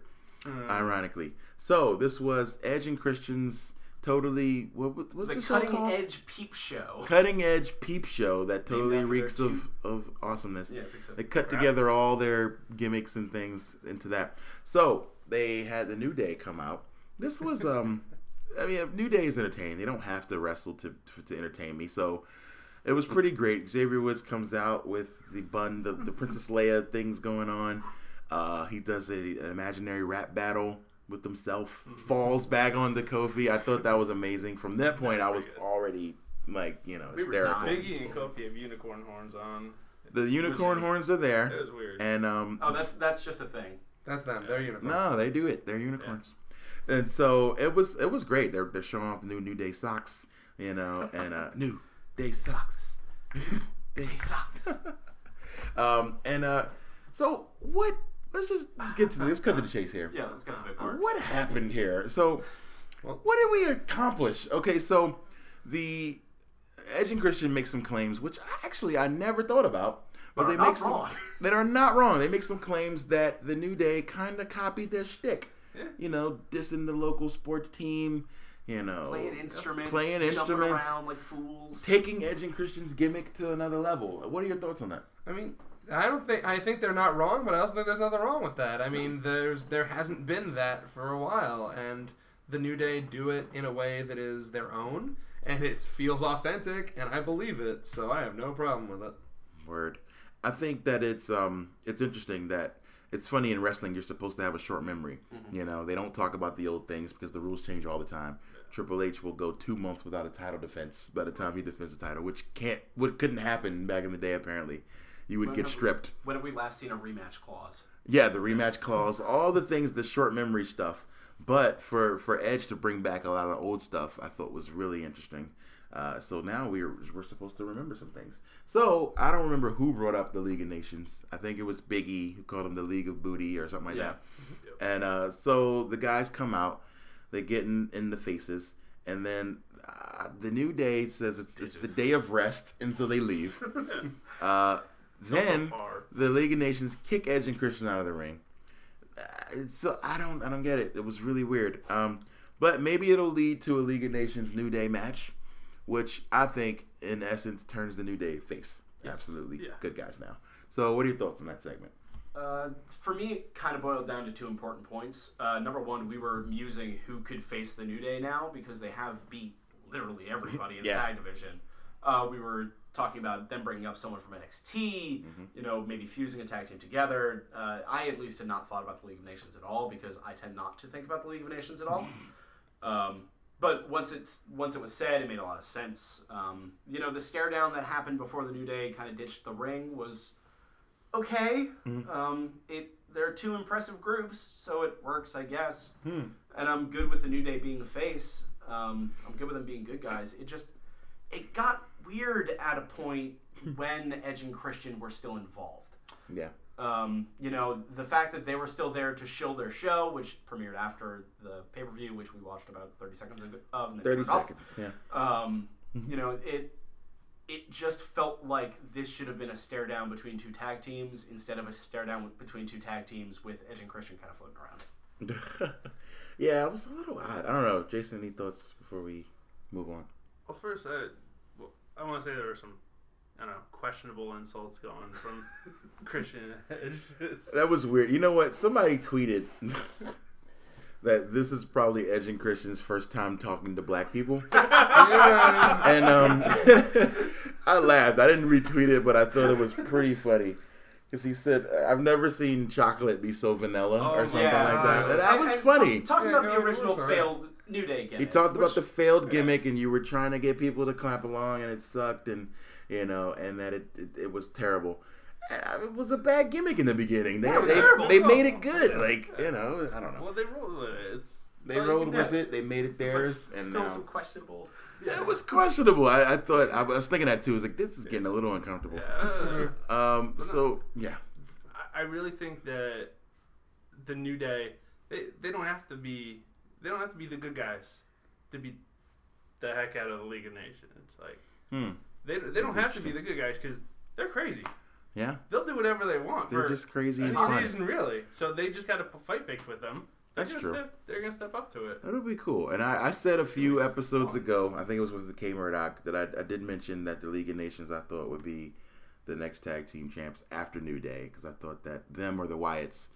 Speaker 1: ironically. So this was Edge and Christian's totally what was what's
Speaker 4: The
Speaker 1: the,
Speaker 4: cutting
Speaker 1: called?
Speaker 4: edge peep show.
Speaker 1: Cutting edge peep show that totally reeks of, of awesomeness.
Speaker 4: Yeah, so.
Speaker 1: They cut together all their gimmicks and things into that. So they had the New Day come out. This was [LAUGHS] um, I mean, New Day is entertaining. They don't have to wrestle to to entertain me. So it was pretty great. Xavier Woods comes out with the bun, the, the Princess Leia things going on. Uh, he does a, an imaginary rap battle with himself, falls back onto Kofi. I thought that was amazing. From that point, I was already like, you know,
Speaker 4: We were
Speaker 1: hysterical.
Speaker 4: dying.
Speaker 3: Biggie and Kofi have unicorn horns on.
Speaker 1: The unicorn
Speaker 3: is-
Speaker 1: horns are there,
Speaker 3: That was weird.
Speaker 1: and um,
Speaker 4: Oh, that's that's just a thing.
Speaker 2: That's them. They're unicorns.
Speaker 1: no, they do it. They're unicorns, and so it was it was great. They're they're showing off the new New Day socks, you know, and uh, New Day socks. [LAUGHS] Day
Speaker 4: sucks. [LAUGHS]
Speaker 1: Um, and uh, so what? Let's just get to this. Let's cut to the chase here.
Speaker 4: Yeah, let's get to the part.
Speaker 1: What happened here? So, what did we accomplish? Okay, so the Edge and Christian make some claims, which actually I never thought about, but
Speaker 4: Are
Speaker 1: they make some
Speaker 4: wrong. [LAUGHS]
Speaker 1: that are not wrong. They make some claims that the New Day kind of copied their shtick. Yeah. You know, dissing the local sports team. You know,
Speaker 4: Playing instruments,
Speaker 1: playing instruments,
Speaker 4: around like fools.
Speaker 1: taking Edge and Christian's gimmick to another level. What are your thoughts on that?
Speaker 2: I mean, I don't think I think they're not wrong, but I also think there's nothing wrong with that. I mean, there's there hasn't been that for a while, and the New Day do it in a way that is their own, and it feels authentic, and I believe it, so I have no problem with it.
Speaker 1: Word. I think that it's um it's interesting that it's funny in wrestling you're supposed to have a short memory. You know, they don't talk about the old things because the rules change all the time. Triple H will go two months without a title defense by the time he defends the title, which can't what couldn't happen back in the day apparently. You would
Speaker 4: When
Speaker 1: get
Speaker 4: have we-
Speaker 1: stripped.
Speaker 4: When have we last seen a rematch clause?
Speaker 1: Yeah, the rematch clause, all the things, the short memory stuff. But for for Edge to bring back a lot of old stuff, I thought was really interesting. Uh, so now we're we're supposed to remember some things. So I don't remember who brought up the League of Nations. I think it was Biggie who called them the League of Booty or something like
Speaker 3: Yeah.
Speaker 1: that. And uh, so the guys come out, they get in, in the faces, and then uh, the New Day says it's, it's the day of rest, and so they leave. [LAUGHS] then
Speaker 3: far.
Speaker 1: the League of Nations kick Edge and Christian out of the ring. Uh, so I don't I don't get it. It was really weird. Um, but maybe it'll lead to a League of Nations New Day match, which I think in essence turns the New Day face. Absolutely
Speaker 3: Yeah.
Speaker 1: good guys now. So what are your thoughts on that segment?
Speaker 4: Uh, for me, it kind of boiled down to two important points. Uh, number one, we were musing who could face the New Day now because they have beat literally everybody in [LAUGHS]
Speaker 1: Yeah.
Speaker 4: the tag division. Uh, we were talking about them bringing up someone from NXT, you know, maybe fusing a tag team together. Uh, I at least had not thought about the League of Nations at all because I tend not to think about the League of Nations at all. [LAUGHS] Um, but once it's once it was said, it made a lot of sense. Um, you know, the stare down that happened before the New Day kind of ditched the ring was okay. Um, it there are two impressive groups, so it works, I guess. And I'm good with the New Day being a face. Um, I'm good with them being good guys. It just it got weird at a point [LAUGHS] when Edge and Christian were still involved.
Speaker 1: Yeah.
Speaker 4: Um, you know, the fact that they were still there to show their show, which premiered after the pay per view, which we watched about 30 seconds of. and
Speaker 1: Thirty
Speaker 4: turned off.
Speaker 1: seconds. Yeah.
Speaker 4: Um, you know, it it just felt like this should have been a stare down between two tag teams instead of a stare down with, between two tag teams with Edge and Christian kind of floating around. [LAUGHS]
Speaker 1: yeah, it was a little odd. I don't know. Jason, any thoughts before we move on?
Speaker 3: Well, first, I, well, I want to say there were some, I don't know, questionable insults going from [LAUGHS] Christian Edge.
Speaker 1: That was weird. You know what? Somebody tweeted [LAUGHS] that this is probably Edge and Christian's first time talking to black people. [LAUGHS] and um, I laughed. I didn't retweet it, but I thought it was pretty funny. Because he said, I've never seen chocolate be so vanilla or
Speaker 3: Oh,
Speaker 1: something
Speaker 4: yeah.
Speaker 1: like that. And that
Speaker 4: And-
Speaker 1: was
Speaker 4: and
Speaker 1: funny.
Speaker 4: talking
Speaker 2: Yeah,
Speaker 4: about
Speaker 2: no,
Speaker 4: the original failed New Day gimmick.
Speaker 1: He talked about
Speaker 4: which-
Speaker 1: the failed gimmick, and you were trying to get people to clap along, and it sucked, and you know, and that it it, it was terrible. It was a bad gimmick in the beginning. They
Speaker 4: Yeah,
Speaker 1: they, they made it good. Like you know, I don't know.
Speaker 3: well, they rolled with it. It's
Speaker 1: They
Speaker 3: it's all you
Speaker 1: rolled with
Speaker 3: do.
Speaker 1: it. They made it
Speaker 4: but
Speaker 1: theirs, and
Speaker 4: still
Speaker 1: now
Speaker 4: some questionable. Yeah.
Speaker 1: it was questionable. I, I thought I was thinking that too. I was like, this is getting a little uncomfortable.
Speaker 3: Uh, [LAUGHS]
Speaker 1: Um. So yeah.
Speaker 3: I- I really think that the New Day, they, they don't have to be, they don't have to be the good guys to be the heck out of the League of Nations. It's Like
Speaker 1: Hmm.
Speaker 3: they, they don't have to be the good guys because they're crazy.
Speaker 1: Yeah.
Speaker 3: They'll do whatever they want.
Speaker 1: They're
Speaker 3: for
Speaker 1: just crazy and
Speaker 3: any
Speaker 1: fun.
Speaker 3: reason, really. So they just got to fight picked with them. They're
Speaker 1: That's
Speaker 3: gonna
Speaker 1: true.
Speaker 3: Step, they're gonna step up to it.
Speaker 1: That'll be cool. And I, I said a few episodes ago, I think it was with the K Murdock, that I, I did mention that the League of Nations I thought would be the next tag team champs after New Day because I thought that them or the Wyatts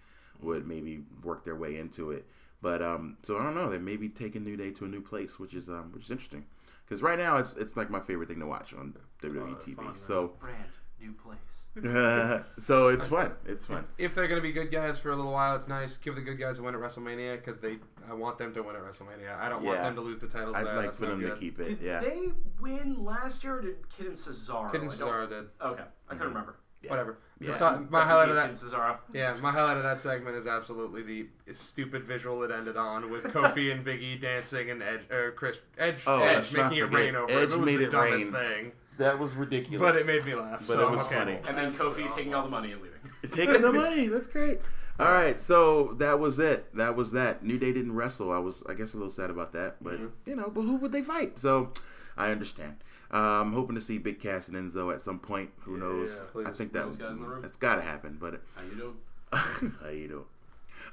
Speaker 1: would maybe work their way into it. But um, so I don't know. They may be taking New Day to a new place, which is um, which is interesting. Because right now it's it's like my favorite thing to watch on WWE
Speaker 3: it's
Speaker 1: TV.
Speaker 3: fun,
Speaker 1: so
Speaker 4: Brand new place. [LAUGHS] [LAUGHS]
Speaker 1: so it's fun. It's fun. [LAUGHS]
Speaker 2: If they're going to be good guys for a little while, it's nice. Give the good guys a win at WrestleMania because they. I want them to win at WrestleMania. I don't want them to lose the titles.
Speaker 1: I'd
Speaker 2: there.
Speaker 1: like
Speaker 2: That's
Speaker 1: for
Speaker 2: no
Speaker 1: them to keep it.
Speaker 4: Did
Speaker 1: yeah.
Speaker 4: they win last year or did Kidd and Cesaro?
Speaker 2: Kidd and Cesaro did.
Speaker 4: Okay, I couldn't remember.
Speaker 2: Whatever.
Speaker 1: Yeah.
Speaker 2: So- my
Speaker 4: Rest
Speaker 2: highlight of that.
Speaker 4: Cesaro.
Speaker 2: Yeah, my highlight of that segment is absolutely the stupid visual it ended on with [LAUGHS] Kofi and Biggie dancing and Edge, or Chris Edge,
Speaker 1: Oh,
Speaker 2: Edge making it rain over
Speaker 1: Edge
Speaker 2: it. It was
Speaker 1: made
Speaker 2: the
Speaker 1: it
Speaker 2: dumbest
Speaker 1: rain.
Speaker 2: thing,
Speaker 1: That was ridiculous.
Speaker 2: but it made me laugh.
Speaker 1: But
Speaker 2: so
Speaker 1: it was
Speaker 2: okay.
Speaker 1: funny.
Speaker 4: And then Kofi taking all the money and leaving. [LAUGHS]
Speaker 1: taking the money. That's great. All right, so that was it. That was that. New Day didn't wrestle. I was, I guess, a little sad about that, but
Speaker 4: Mm-hmm.
Speaker 1: you know, but who would they fight? So I understand. I'm um, hoping to see Big Cass and Enzo at some point. Who knows?
Speaker 2: please.
Speaker 1: I think that,
Speaker 4: guys in the room.
Speaker 1: that's got to happen. But
Speaker 4: How you doing? [LAUGHS]
Speaker 1: how you doing?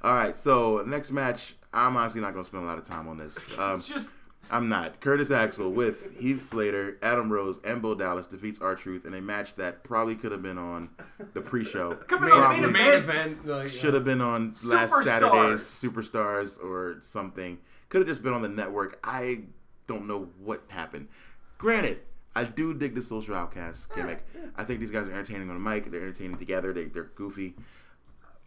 Speaker 1: All right, so next match. I'm honestly not gonna spend a lot of time on this. Um, [LAUGHS]
Speaker 4: Just
Speaker 1: I'm not. Curtis Axel with Heath Slater, Adam Rose, and Bo Dallas defeats R Truth in a match that probably could have been on the pre-show. [LAUGHS]
Speaker 4: Could have been
Speaker 1: Probably
Speaker 4: on
Speaker 2: the main event. Like,
Speaker 1: should have been on last. Saturday's Superstars or something. Could have just been on the network. I don't know what happened. Granted, I do dig the social outcast gimmick. I think these guys are entertaining on the mic. They're entertaining together. They, they're goofy.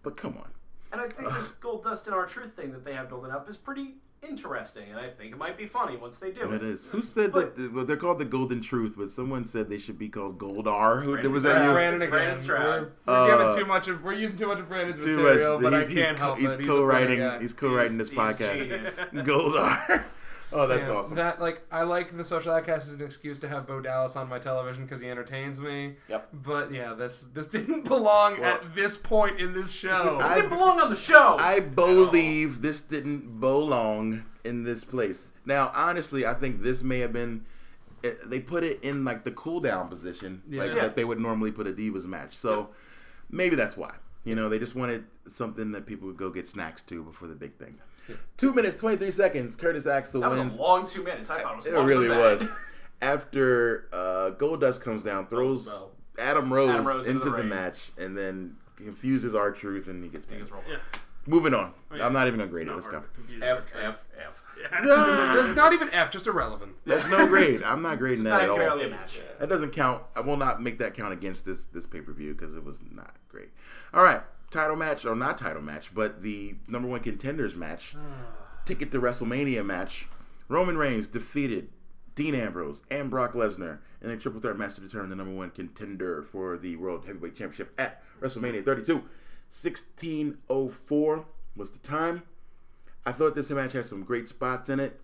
Speaker 1: But come on.
Speaker 4: And I think this Goldust and R Truth thing that they have building up is pretty interesting, and I think it might be funny once they do
Speaker 1: it. It is. Who said
Speaker 4: But-
Speaker 1: that? Well, they're called the Golden Truth, but someone said they should be called Goldar. Who
Speaker 4: Brandon
Speaker 1: was
Speaker 4: Stroud.
Speaker 1: that? You?
Speaker 2: Brandon again.
Speaker 4: Brandon Stroud.
Speaker 2: We're, we're
Speaker 1: Uh,
Speaker 2: giving too much of. We're using too much of Brandon's
Speaker 1: Too
Speaker 2: material,
Speaker 1: much.
Speaker 2: but
Speaker 1: he's,
Speaker 2: I can't
Speaker 1: he's,
Speaker 2: help
Speaker 1: he's
Speaker 2: it. He's a
Speaker 1: co-writing.
Speaker 2: funny guy.
Speaker 1: He's co-writing this
Speaker 4: he's
Speaker 1: podcast.
Speaker 4: genius. [LAUGHS]
Speaker 1: Goldar. Oh, that's
Speaker 2: Yeah,
Speaker 1: awesome.
Speaker 2: That like I like the social outcast as an excuse to have Bo Dallas on my television because he entertains me.
Speaker 1: Yep.
Speaker 2: But yeah, this this [LAUGHS] didn't belong
Speaker 1: Well-
Speaker 2: at this point in this show.
Speaker 4: It didn't belong on the show.
Speaker 1: I believe this didn't belong in this place. Now, honestly, I think this may have been. eh, They put it in like the cool down position, like
Speaker 2: Yeah.
Speaker 1: that they would normally put a divas match. So maybe that's why. You know, they just wanted something that people would go get snacks to before the big thing. Two minutes twenty three seconds. Curtis Axel
Speaker 4: that was
Speaker 1: wins.
Speaker 4: a long two minutes. I thought it was
Speaker 1: It
Speaker 4: longer
Speaker 1: really
Speaker 4: than that.
Speaker 1: was. [LAUGHS] After uh, Goldust comes down, throws
Speaker 3: Bell.
Speaker 1: Adam Rose,
Speaker 4: Adam Rose into
Speaker 1: into
Speaker 4: the
Speaker 1: the, match, and then confuses R Truth, and he gets
Speaker 4: He
Speaker 1: pinned.
Speaker 4: gets rolled.
Speaker 3: Yeah.
Speaker 1: Moving on.
Speaker 3: Oh, yeah.
Speaker 1: I'm not even gonna grade it. Let's go.
Speaker 3: hard to confuse
Speaker 4: F. F F.
Speaker 2: There's [LAUGHS] [LAUGHS] not even F, just irrelevant.
Speaker 1: There's no grade. I'm not grading that at
Speaker 4: Not
Speaker 1: all.
Speaker 4: barely a match.
Speaker 1: That doesn't count. I will not make that count against this this pay per view because it was not great. All right, title match or not title match, but the number one contenders match, [SIGHS] ticket to WrestleMania match. Roman Reigns defeated Dean Ambrose and Brock Lesnar in a triple threat match to determine the number one contender for the World Heavyweight Championship at WrestleMania 32. 1604 was the time. I thought this match had some great spots in it.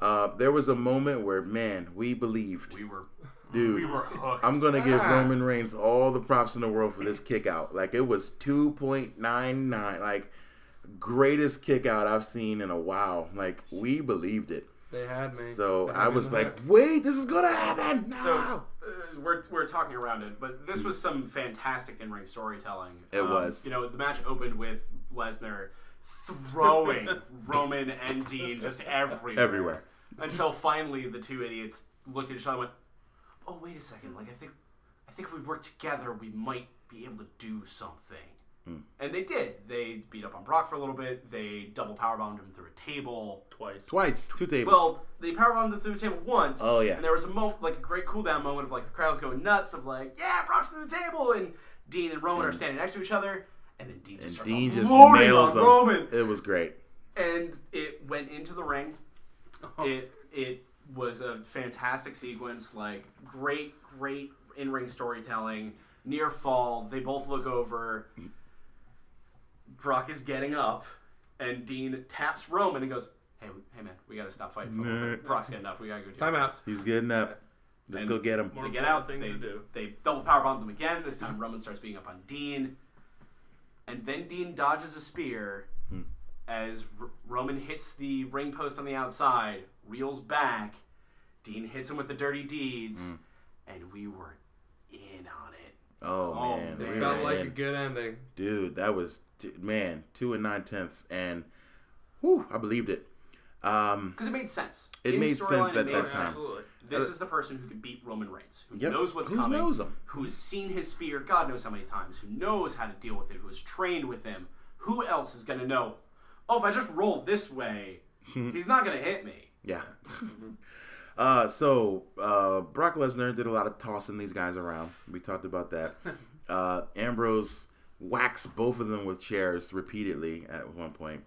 Speaker 1: Uh, there was a moment where, man, we believed.
Speaker 4: We were [LAUGHS]
Speaker 1: Dude,
Speaker 4: we were hooked.
Speaker 1: I'm gonna give. Roman Reigns all the props in the world for this kick out. Like it was 2.99, like greatest kick out I've seen in a while. Like we believed it.
Speaker 2: They had me.
Speaker 1: So
Speaker 2: had
Speaker 1: I was like,
Speaker 2: hook.
Speaker 1: wait, this is gonna happen. No.
Speaker 4: So uh, we're, we're talking around it, but this was some fantastic in ring storytelling. Um,
Speaker 1: It was.
Speaker 4: You know, the match opened with Lesnar throwing [LAUGHS] Roman and Dean just everywhere.
Speaker 1: Everywhere.
Speaker 4: Until finally the two idiots looked at each other and went, "Oh wait a second! Like I think, I think if we work together, we might be able to do something."
Speaker 1: Hmm.
Speaker 4: And they did. They beat up on Brock for a little bit. They double powerbombed him through a table.
Speaker 3: Twice.
Speaker 1: Twice, two tables.
Speaker 4: Well, they powerbombed him through the table once.
Speaker 1: Oh, yeah.
Speaker 4: And there was a moment, like a great cool down moment of like the crowd's going nuts of like, yeah, Brock's to the table, and Dean and Roman are standing next to each other, and then Dean just
Speaker 1: and
Speaker 4: starts
Speaker 1: Dean just nails
Speaker 4: on
Speaker 1: him.
Speaker 4: Roman,
Speaker 1: It was great.
Speaker 4: and it went into the ring.
Speaker 1: Oh. [LAUGHS]
Speaker 4: It it was a fantastic sequence, like great, great in ring storytelling. Near fall, they both look over. Brock is getting up, and Dean taps Roman and goes, "Hey, hey man, we gotta stop fighting." For a. Brock's getting up. We gotta go. do
Speaker 2: Time out.
Speaker 1: He's getting up. Let's
Speaker 4: And
Speaker 1: go get him.
Speaker 4: They get
Speaker 3: important
Speaker 4: out.
Speaker 3: things
Speaker 4: They,
Speaker 3: to do.
Speaker 4: they double powerbomb them again. This time Roman starts beating up on Dean, and then Dean dodges a spear hmm. as R- Roman hits the ring post on the outside, reels back. Dean hits him with the dirty deeds, and we were in on it.
Speaker 1: Oh,
Speaker 4: Oh,
Speaker 1: man,
Speaker 4: man.
Speaker 1: we
Speaker 2: It felt
Speaker 1: were
Speaker 2: like a good ending.
Speaker 1: dude. That was t- man, two and nine tenths, and whew, I believed it. Um,
Speaker 4: Because it made sense.
Speaker 1: It
Speaker 4: In
Speaker 1: made sense at that
Speaker 4: sense.
Speaker 1: time.
Speaker 3: Absolutely.
Speaker 4: This
Speaker 1: Uh,
Speaker 4: is the person who can beat Roman Reigns, who
Speaker 1: Yep.
Speaker 4: knows what's
Speaker 1: Who
Speaker 4: coming,
Speaker 1: knows him?
Speaker 4: who has seen his spear God knows how many times, who knows how to deal with it, who has trained with him. Who else is going to know? Oh, if I just roll this way, [LAUGHS] he's not going to hit me.
Speaker 1: Yeah. [LAUGHS] uh, so uh, Brock Lesnar did a lot of tossing these guys around. We talked about that. [LAUGHS] Uh, Ambrose waxed both of them with chairs repeatedly at one point.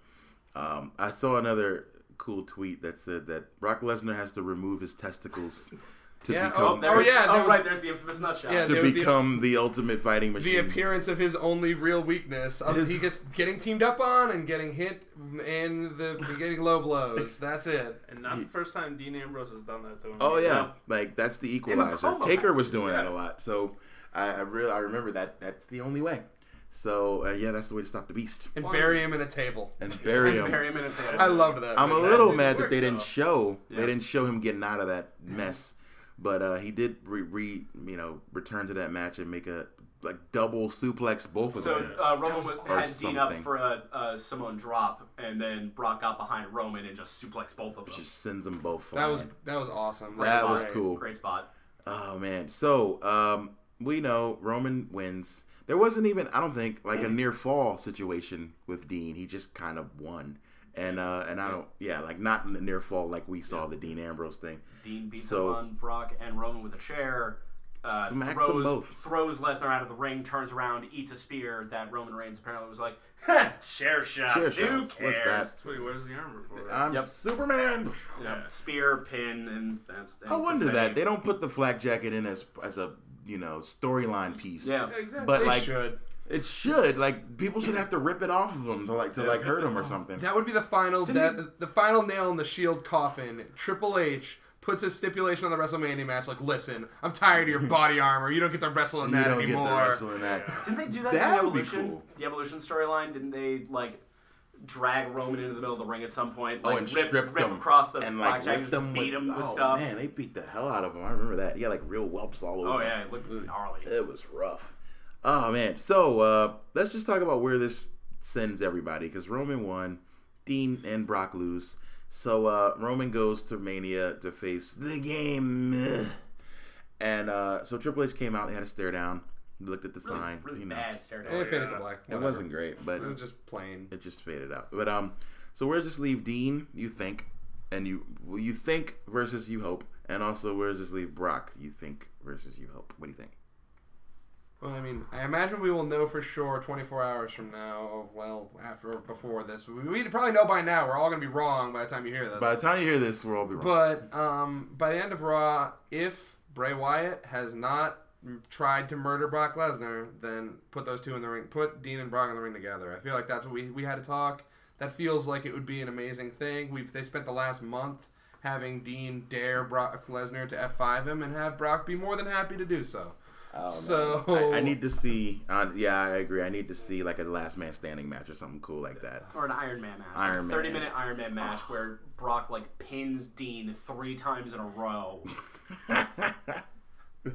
Speaker 1: Um, I saw another cool tweet that said that Brock Lesnar has to remove his testicles [LAUGHS] to
Speaker 2: Yeah,
Speaker 1: become
Speaker 2: Oh, yeah,
Speaker 4: Oh,
Speaker 2: was-
Speaker 4: right. There's the infamous nut shot.
Speaker 2: Yeah,
Speaker 1: to
Speaker 2: there was the-
Speaker 1: become the, ultimate fighting machine.
Speaker 2: The appearance of his only real weakness. Other, he gets getting teamed up on and getting hit and the getting low blows. [LAUGHS] That's it.
Speaker 3: And not the first time Dean Ambrose has done that to him.
Speaker 1: Oh yeah,
Speaker 4: Yeah.
Speaker 1: like that's the
Speaker 4: the
Speaker 1: equalizer.
Speaker 4: promo
Speaker 1: Taker was
Speaker 4: package,
Speaker 1: doing that a lot, so I, I really I remember that. That's the only way. So uh, yeah, that's the way to stop the beast
Speaker 2: And bury him in a table.
Speaker 1: and bury him.
Speaker 4: Bury him in a table.
Speaker 2: I loved that.
Speaker 1: I'm a
Speaker 3: That
Speaker 1: little
Speaker 3: didn't
Speaker 1: mad that
Speaker 3: work,
Speaker 1: they didn't show
Speaker 4: Yeah.
Speaker 1: they didn't show him getting out of that mess, but uh, he did re, re you know return to that match and make a like double suplex both of
Speaker 4: So
Speaker 1: them.
Speaker 4: So uh, Roman
Speaker 2: was
Speaker 4: was, had Dean up for a, a Samoan drop, and then Brock got behind Roman and just suplexed both of them.
Speaker 1: just sends them both.
Speaker 2: That was that was awesome.
Speaker 1: That
Speaker 2: That's
Speaker 1: was cool.
Speaker 4: Great spot.
Speaker 1: Oh man. So um, we know Roman wins. There wasn't even I don't think like a near fall situation with Dean. He just kind of won. And uh, and I don't yeah like not a near fall like we saw the Dean Ambrose thing.
Speaker 4: Dean beats
Speaker 1: So-
Speaker 4: him on Brock and Roman with a chair. Uh,
Speaker 1: Smacks
Speaker 4: throws,
Speaker 1: them both.
Speaker 4: Throws Lesnar out of the ring, turns around, eats a spear that Roman Reigns apparently was like, chair shots.
Speaker 1: Chair
Speaker 4: Who
Speaker 1: shots.
Speaker 4: cares?
Speaker 1: What's that?
Speaker 3: Wait, where's the armor for?
Speaker 1: I'm
Speaker 4: Yep.
Speaker 1: Superman.
Speaker 4: Yep. Spear, pin, and that's.
Speaker 1: I wonder that they don't put the flak jacket in as as a you know storyline piece.
Speaker 4: Yeah.
Speaker 3: exactly.
Speaker 1: But
Speaker 2: They
Speaker 1: like
Speaker 2: should.
Speaker 1: It should like people should have to rip it off of them to like to like hurt them or something.
Speaker 2: That would be the final that, the final nail in the Shield coffin. Triple H puts a stipulation on the WrestleMania match like, listen, I'm tired of your [LAUGHS] body armor. You don't get to wrestle in
Speaker 1: You
Speaker 2: that
Speaker 1: don't
Speaker 2: anymore.
Speaker 1: get the wrestle in that.
Speaker 4: Didn't they do that,
Speaker 1: That
Speaker 4: in the Evolution?
Speaker 1: cool.
Speaker 4: The Evolution storyline? Didn't they like drag Roman into the middle of the ring at some point?
Speaker 1: Oh, and
Speaker 4: rip,
Speaker 1: stripped
Speaker 4: rip
Speaker 1: them
Speaker 4: across the
Speaker 1: and
Speaker 4: black
Speaker 1: like
Speaker 4: jacket,
Speaker 1: ripped them
Speaker 4: beat
Speaker 1: with,
Speaker 4: him with
Speaker 1: oh
Speaker 4: stuff.
Speaker 1: man, they beat the hell out of him. I remember that. Yeah, like real whelps all over.
Speaker 4: Oh yeah, it looked gnarly.
Speaker 1: It was rough. Oh man. So uh, let's just talk about where this sends everybody because Roman won, Dean and Brock lose. So uh, Roman goes to Mania to face the game, [SIGHS] and uh, so Triple H came out. They had a stare down. Looked at the
Speaker 4: Really,
Speaker 1: sign.
Speaker 4: really
Speaker 1: you know,
Speaker 4: bad stare down.
Speaker 2: And it faded to black.
Speaker 1: it wasn't great, but
Speaker 2: It was just plain.
Speaker 1: it just faded out. But um, so where does this leave Dean? You think, and you well, you think versus you hope, and also where does this leave Brock? You think versus you hope. What do you think?
Speaker 2: Well, I mean, I imagine we will know for sure 24 hours from now. Well, after or before this, we, we probably know by now. We're all gonna be wrong by the time you hear this.
Speaker 1: By the time you hear this, we'll all be wrong.
Speaker 2: But um, by the end of Raw, if Bray Wyatt has not tried to murder Brock Lesnar, then put those two in the ring. Put Dean and Brock in the ring together. I feel like that's what we, we had to talk. That feels like it would be an amazing thing. We've they spent the last month having Dean dare Brock Lesnar to F5 him and have Brock be more than happy to do so. So
Speaker 1: I, I need to see. Uh, yeah, I agree. I need to see like a last man standing match or something cool like that.
Speaker 4: Or an Iron Man match.
Speaker 1: Iron
Speaker 4: like a
Speaker 1: Thirty
Speaker 4: minute Iron Man match where Brock like pins Dean three times in a row. [LAUGHS]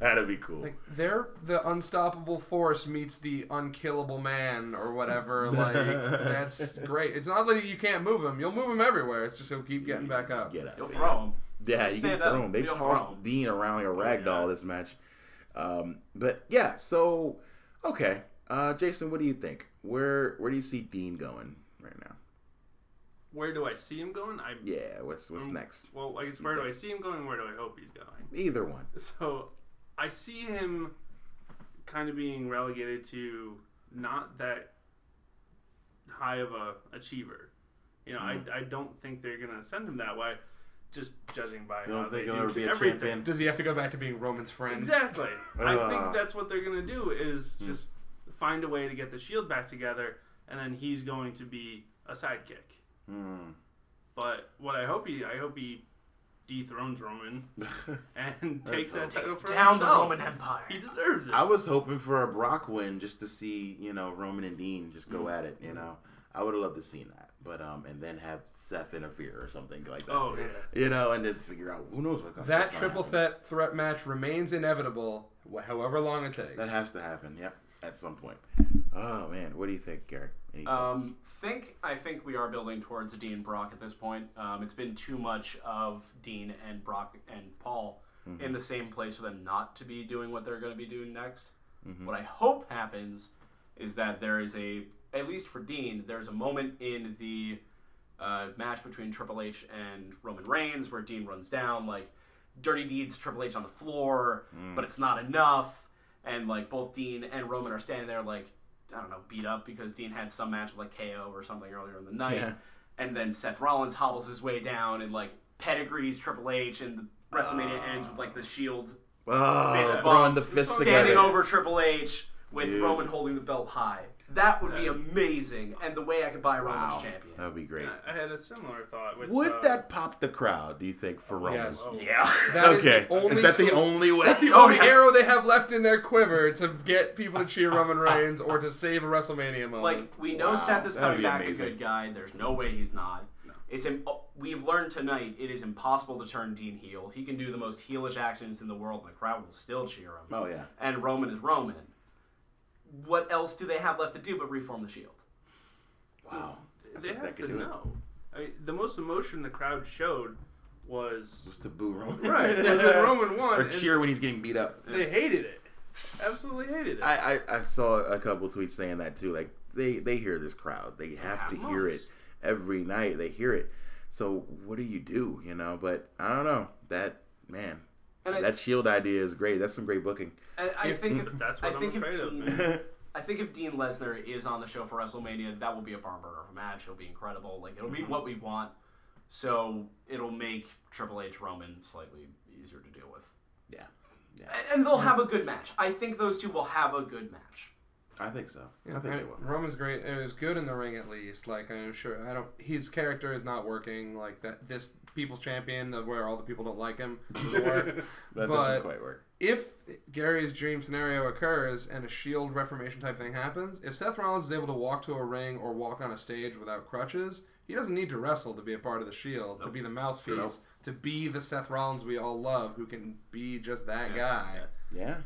Speaker 1: That'd be cool.
Speaker 2: Like they're the unstoppable force meets the unkillable man or whatever. [LAUGHS] Like that's great. It's not that you can't move him. You'll move him everywhere. It's just he'll keep getting back up.
Speaker 1: Get up.
Speaker 4: You'll
Speaker 1: there.
Speaker 4: throw him.
Speaker 1: Yeah, you can throw
Speaker 4: up.
Speaker 1: him. They
Speaker 4: You'll
Speaker 1: tossed. Dean around like a rag doll
Speaker 3: yeah.
Speaker 1: this match. Um, but yeah, so okay, uh, Jason, what do you think? Where where do you see Dean going right now?
Speaker 3: Where do I see him going? I
Speaker 1: Yeah, what's what's next?
Speaker 3: Well, I guess where do I see him going? Where do I hope he's going?
Speaker 1: Either one. [LAUGHS]
Speaker 3: So, I see him kind of being relegated to not that high of a achiever. You know, I, I don't think they're gonna send him that way. Just judging by
Speaker 1: You don't
Speaker 3: how
Speaker 1: think
Speaker 3: they
Speaker 1: he'll
Speaker 3: do
Speaker 1: ever be a
Speaker 3: everything.
Speaker 1: champion?
Speaker 2: Does he have to go back to being Roman's friend?
Speaker 3: Exactly. I
Speaker 1: Ugh.
Speaker 3: think that's what they're gonna do is just find a way to get the Shield back together, and then he's going to be a sidekick.
Speaker 1: Hmm.
Speaker 3: But what I hope he, I hope he dethrones Roman [LAUGHS] and takes that
Speaker 1: Takes
Speaker 3: title for
Speaker 4: Down the
Speaker 3: himself.
Speaker 4: Roman Empire.
Speaker 3: He deserves it.
Speaker 1: I was hoping for a Brock win just to see you know Roman and Dean just go at it. You know, I would have loved to seen that. But um, and then have Seth interfere or something like that.
Speaker 3: Oh yeah.
Speaker 1: You know, and then figure out who knows what
Speaker 2: That triple threat threat match remains inevitable, however long it takes.
Speaker 1: That has to happen. Yep, at some point. Oh man, what do you think, Gary? Any?
Speaker 4: Um, think I think we are building towards Dean Brock at this point. Um, it's been too much of Dean and Brock and Paul in the same place for them not to be doing what they're going to be doing next. What I hope happens is that there is a at least for Dean, there's a moment in the uh, match between Triple H and Roman Reigns where Dean runs down like dirty deeds Triple H on the floor, mm. but it's not enough, and like both Dean and Roman are standing there like I don't know beat up because Dean had some match with like KO or something earlier in the night,
Speaker 1: Yeah.
Speaker 4: and then Seth Rollins hobbles his way down and like pedigrees Triple H, and the WrestleMania ah. ends with like the Shield ah,
Speaker 1: oh,
Speaker 4: face
Speaker 1: throwing the fists
Speaker 4: standing
Speaker 1: together.
Speaker 4: over Triple H with
Speaker 1: Dude.
Speaker 4: Roman holding the belt high. That would be amazing, and the way I could buy Roman's
Speaker 1: Wow,
Speaker 4: champion.
Speaker 1: that would be great.
Speaker 3: I had a similar thought. With,
Speaker 1: Would
Speaker 3: uh,
Speaker 1: that pop the crowd? Do you think for Roman?
Speaker 2: Yes.
Speaker 4: Yeah. [LAUGHS]
Speaker 2: That is
Speaker 1: okay,
Speaker 2: the only
Speaker 1: is that the
Speaker 2: tool-
Speaker 1: only way?
Speaker 2: That's the
Speaker 4: Oh,
Speaker 2: only
Speaker 4: yeah.
Speaker 2: arrow they have left in their quiver to get people to cheer Roman Reigns or to save a WrestleMania moment.
Speaker 4: Like we know
Speaker 1: Wow,
Speaker 4: Seth is
Speaker 1: that'd
Speaker 4: coming
Speaker 1: be
Speaker 4: back
Speaker 1: amazing.
Speaker 4: a good guy. There's no way he's not. It's Im- oh, we've learned tonight it is impossible to turn Dean heel. He can do the most heelish actions in the world, and the crowd will still cheer him.
Speaker 1: oh yeah.
Speaker 4: And Roman is Roman. What else do they have left to do but reform the Shield?
Speaker 1: Wow. I
Speaker 3: They have
Speaker 1: that could
Speaker 3: to
Speaker 1: do it.
Speaker 3: know. I mean, the most emotion the crowd showed was
Speaker 1: was to boo Roman.
Speaker 3: right. [LAUGHS] and Roman won.
Speaker 1: or cheer when he's getting beat up.
Speaker 3: They hated it. Absolutely hated it.
Speaker 1: I, I, I saw a couple tweets saying that too. Like they they hear this crowd. They have to
Speaker 3: Yeah,
Speaker 1: hear it every night. They hear it. So what do you do? You know. But I don't know. That man.
Speaker 4: And I-
Speaker 1: that shield idea is great. That's some great booking.
Speaker 4: And I think if, [LAUGHS]
Speaker 3: That's
Speaker 4: I
Speaker 3: what I'm
Speaker 4: think if
Speaker 3: afraid of,
Speaker 4: Dean-
Speaker 3: man. [LAUGHS]
Speaker 4: I think if Dean Lesnar is on the show for WrestleMania, that will be a barn burner of a match. It'll be incredible. Like it'll be mm-hmm. what we want. So it'll make Triple H Roman slightly easier to deal with.
Speaker 1: Yeah. Yeah.
Speaker 4: And they'll have a good match. I think those two will have a good match.
Speaker 1: I think so.
Speaker 2: Yeah,
Speaker 1: I think they will.
Speaker 2: Roman's great. It was good in the ring at least. Like I'm sure I don't. His character is not working. Like that. This people's champion, of where all the people don't like him, [LAUGHS] doesn't work.
Speaker 1: That
Speaker 2: but
Speaker 1: doesn't quite work.
Speaker 2: if Gary's dream scenario occurs and a Shield Reformation type thing happens, if Seth Rollins is able to walk to a ring or walk on a stage without crutches, he doesn't need to wrestle to be a part of the Shield, to be the mouthpiece,
Speaker 1: Nope.
Speaker 2: to be the Seth Rollins we all love, who can be just that guy.
Speaker 1: Yeah.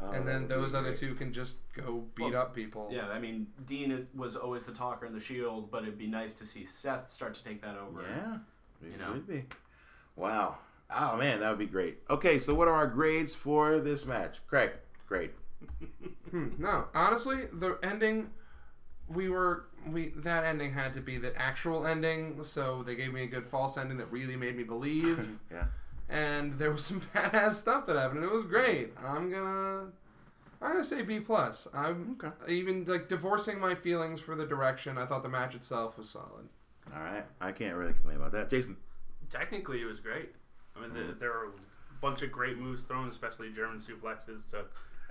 Speaker 1: Oh,
Speaker 2: And then those other two can just go beat
Speaker 4: Well,
Speaker 2: up people.
Speaker 4: Yeah, I mean, Dean was always the talker in the Shield, but it'd be nice to see Seth start to take that over.
Speaker 1: Yeah. It
Speaker 4: You know?
Speaker 1: would be. Wow. Oh man, that would be great. Okay, so what are our grades for this match? Craig, grade. [LAUGHS]
Speaker 2: Hmm, no, honestly, the ending, we were we that ending had to be the actual ending, so they gave me a good false ending that really made me believe. [LAUGHS]
Speaker 1: Yeah.
Speaker 2: and there was some [LAUGHS] badass stuff that happened, and it was great. I'm gonna, I'm gonna say B plus. I'm
Speaker 1: Okay.
Speaker 2: even like divorcing my feelings for the direction. I thought the match itself was solid.
Speaker 1: All right. I can't really complain about that. Jason.
Speaker 3: Technically, it was great. I mean,
Speaker 1: Mm-hmm.
Speaker 3: the, there were a bunch of great moves thrown, especially German suplexes to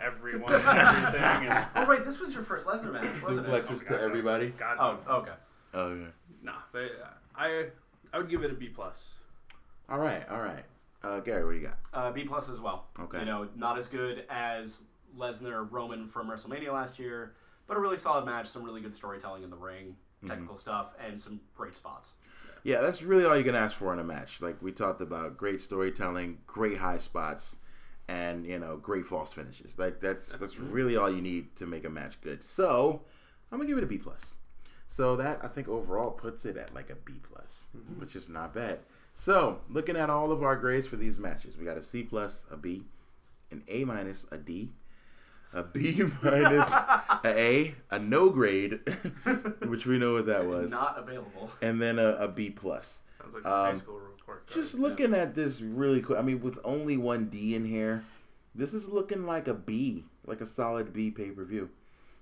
Speaker 3: everyone [LAUGHS] and everything. And,
Speaker 4: Oh, wait, this was your first Lesnar match, wasn't it?
Speaker 1: Suplexes to everybody.
Speaker 3: God,
Speaker 4: Oh, okay.
Speaker 1: Oh yeah.
Speaker 3: nah, but uh, I I would give it a B plus.
Speaker 1: All right. All right. Uh, Gary, what do you got?
Speaker 4: Uh, B plus as well.
Speaker 1: Okay.
Speaker 4: You know, not as good as Lesnar Roman from WrestleMania last year, but a really solid match. Some really good storytelling in the ring,
Speaker 1: Mm-hmm.
Speaker 4: technical stuff, and some great spots.
Speaker 1: Yeah, that's really all you can ask for in a match. Like we talked about, great storytelling, great high spots, and you know, great false finishes. Like that's that's really all you need to make a match good. So I'm gonna give it a B plus. So that I think overall puts it at like a B plus, which is not bad. So looking at all of our grades for these matches, we got a C plus, a B, an A minus, a D, a B minus, a A, a no grade, [LAUGHS] which we know what that was,
Speaker 4: Not available.
Speaker 1: and then a, a B plus.
Speaker 3: Sounds like a high
Speaker 1: Um,
Speaker 3: school report. card.
Speaker 1: Just looking at this really quick, I mean, with only one D in here, this is looking like a B, like a solid B pay per view.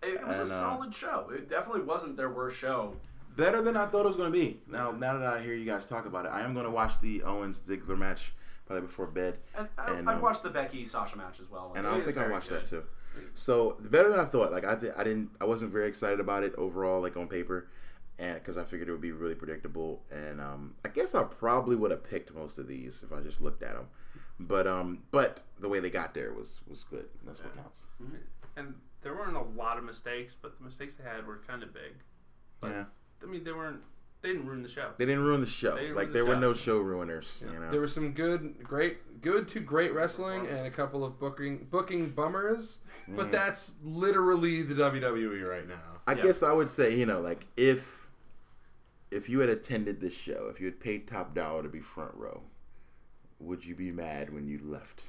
Speaker 4: It, was
Speaker 1: And,
Speaker 4: a
Speaker 1: uh,
Speaker 4: solid show. It definitely wasn't their worst show.
Speaker 1: Better than I thought it was going to be. Now, now that I hear you guys talk about it, I am going to watch the Owens Ziggler match probably before bed.
Speaker 4: And I,
Speaker 1: And,
Speaker 4: I'd
Speaker 1: um,
Speaker 4: watch the Becky Sasha match as well.
Speaker 1: and
Speaker 4: It
Speaker 1: I
Speaker 4: is
Speaker 1: think I'll
Speaker 4: very
Speaker 1: watch
Speaker 4: good.
Speaker 1: that too. So better than I thought. Like I, th- I didn't, I wasn't very excited about it overall, like on paper, and because I figured it would be really predictable. And um, I guess I probably would have picked most of these if I just looked at them. But um, but the way they got there was was good. That's what counts.
Speaker 3: and there weren't a lot of mistakes, but the mistakes they had were kind of big.
Speaker 1: Yeah,
Speaker 3: I mean, they weren't. They didn't ruin the show.
Speaker 1: they didn't ruin the show.
Speaker 3: They
Speaker 1: like
Speaker 3: the
Speaker 1: there were no show ruiners. You know.
Speaker 2: There was some good, great, good to great wrestling, and a couple of booking booking bummers.
Speaker 1: Mm.
Speaker 2: But that's literally the WWE right now.
Speaker 1: I
Speaker 4: Yeah.
Speaker 1: guess I would say, you know, like if if you had attended this show, if you had paid top dollar to be front row, would you be mad when you left?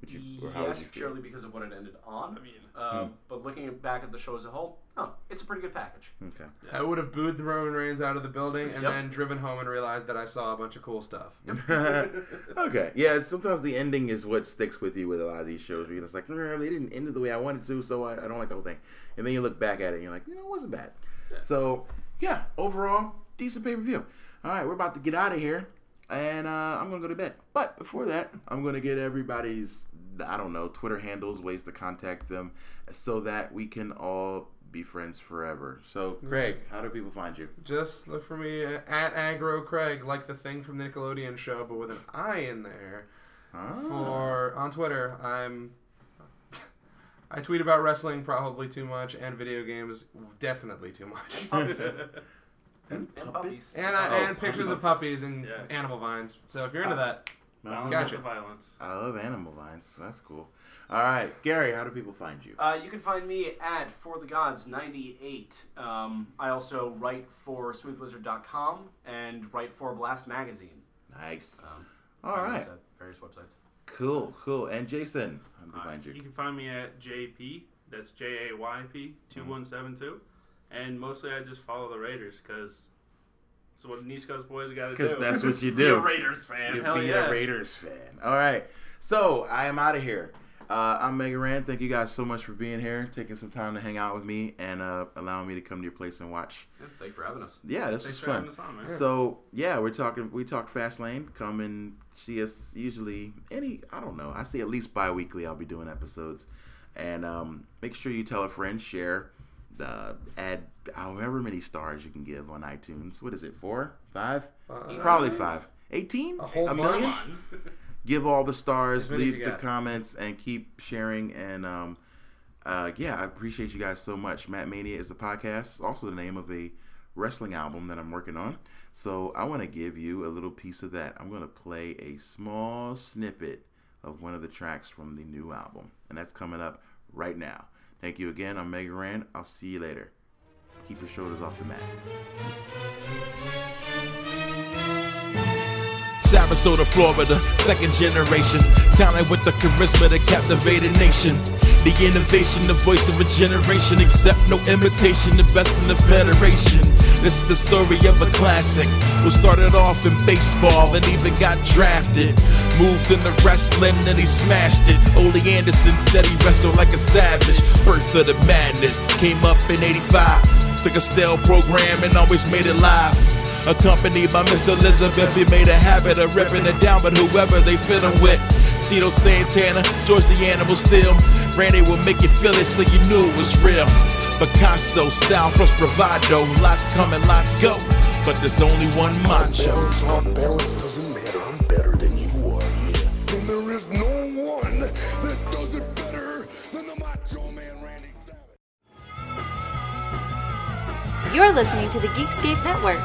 Speaker 1: Would you, or how would
Speaker 4: Yes,
Speaker 1: you feel?
Speaker 4: purely because of what it ended on.
Speaker 3: I mean,
Speaker 4: Uh,
Speaker 1: Hmm.
Speaker 4: But looking back at the show as a whole, oh, it's a pretty good package.
Speaker 1: Okay.
Speaker 2: I would have booed the Roman Reigns out of the building and
Speaker 4: Yep.
Speaker 2: then driven home and realized that I saw a bunch of cool stuff. [LAUGHS] [LAUGHS]
Speaker 1: okay. Yeah. Sometimes the ending is what sticks with you with a lot of these shows. Where you're just like, "Mm, they didn't end it the way I wanted to, so I, I don't like the whole thing. And then you look back at it and you're like, you know, it wasn't bad. So yeah, overall, decent pay per view. All right, we're about to get out of here, and uh, I'm gonna go to bed. But before that, I'm gonna get everybody's I don't know Twitter handles, ways to contact them, so that we can all be friends forever. So Craig, how do people find you?
Speaker 2: Just look for me at Agro Craig, like the thing from the Nickelodeon show, but with an I in there.
Speaker 1: Ah.
Speaker 2: For on Twitter, I'm. [LAUGHS] I tweet about wrestling probably too much, and video games definitely too much. [LAUGHS] [LAUGHS]
Speaker 1: And
Speaker 4: And puppies.
Speaker 2: And I,
Speaker 1: Oh,
Speaker 2: and pictures of
Speaker 1: puppies.
Speaker 2: puppies and
Speaker 3: Yeah.
Speaker 2: animal vines. So if you're into that,
Speaker 1: No,
Speaker 3: Balance
Speaker 2: Gotcha.
Speaker 3: the violence.
Speaker 1: I love animal vines. So That's cool. All right, Gary, how do people find you?
Speaker 4: Uh, you can find me at For the Gods 98. Um, I also write for smoothwizard.com and write for Blast Magazine.
Speaker 1: Nice.
Speaker 4: Um,
Speaker 1: All
Speaker 4: find
Speaker 1: right.
Speaker 4: those At various websites.
Speaker 1: Cool, cool. And Jason, how do they
Speaker 3: Uh,
Speaker 1: find
Speaker 3: you
Speaker 1: you?
Speaker 3: can find me at JP. That's J A Y P two one seven two, and mostly I just follow the Raiders because it's what East Coast boys got to do.
Speaker 1: Because that's what you do. [LAUGHS]
Speaker 4: be a
Speaker 1: do.
Speaker 4: Raiders fan.
Speaker 1: You
Speaker 3: Hell
Speaker 1: be
Speaker 3: yeah.
Speaker 1: a Raiders fan. All right. So I am out of here. Uh, I'm Mega Ran. Thank you guys so much for being here, taking some time to hang out with me, and uh, allowing me to come to your place and watch.
Speaker 4: Yeah, thank you for having us.
Speaker 1: Yeah, this
Speaker 3: Thanks
Speaker 1: was
Speaker 3: for
Speaker 1: fun.
Speaker 3: having us on, man.
Speaker 1: So yeah, we're talking. We talked Fastlane. Come and see us. Usually, any I don't know. I see at least bi-weekly. I'll be doing episodes, and um, make sure you tell a friend, share, uh, add however many stars you can give on iTunes. What is it? Four, five?
Speaker 2: Five.
Speaker 1: Probably five. Eighteen?
Speaker 2: A whole
Speaker 1: million? [LAUGHS] Give all the stars.
Speaker 2: As many as
Speaker 1: Leave the
Speaker 2: got.
Speaker 1: comments and keep sharing. And um, uh, yeah, I appreciate you guys so much. Mat Mania is the podcast. Also the name of a wrestling album that I'm working on. So I want to give you a little piece of that. I'm going to play a small snippet of one of the tracks from the new album. And that's coming up right now. Thank you again. I'm Mega Ran. I'll see you later. Keep your shoulders off the mat.
Speaker 7: Sarasota, Florida, second generation. Talent with the charisma that captivated nation. The innovation, the voice of a generation. Accept no imitation, the best in the federation. This is the story of a classic who started off in baseball and even got drafted. Moved into wrestling and he smashed it. Ole Anderson said he wrestled like a savage. Birth of the madness came up in 85. Took a stale program and always made it live. Accompanied by Miss Elizabeth, he made a habit of ripping it down, but whoever they fit him with. Tito Santana, George the Animal Steele. Randy will make you feel it so you knew it was real. Picasso, style plus bravado. Lots coming, lots go. But there's only one macho.
Speaker 8: Balance off balance doesn't matter. I'm better than you are, yeah. And there is no one that does it better than the Macho Man Randy Savage.
Speaker 9: You're listening to the Geekscape Network.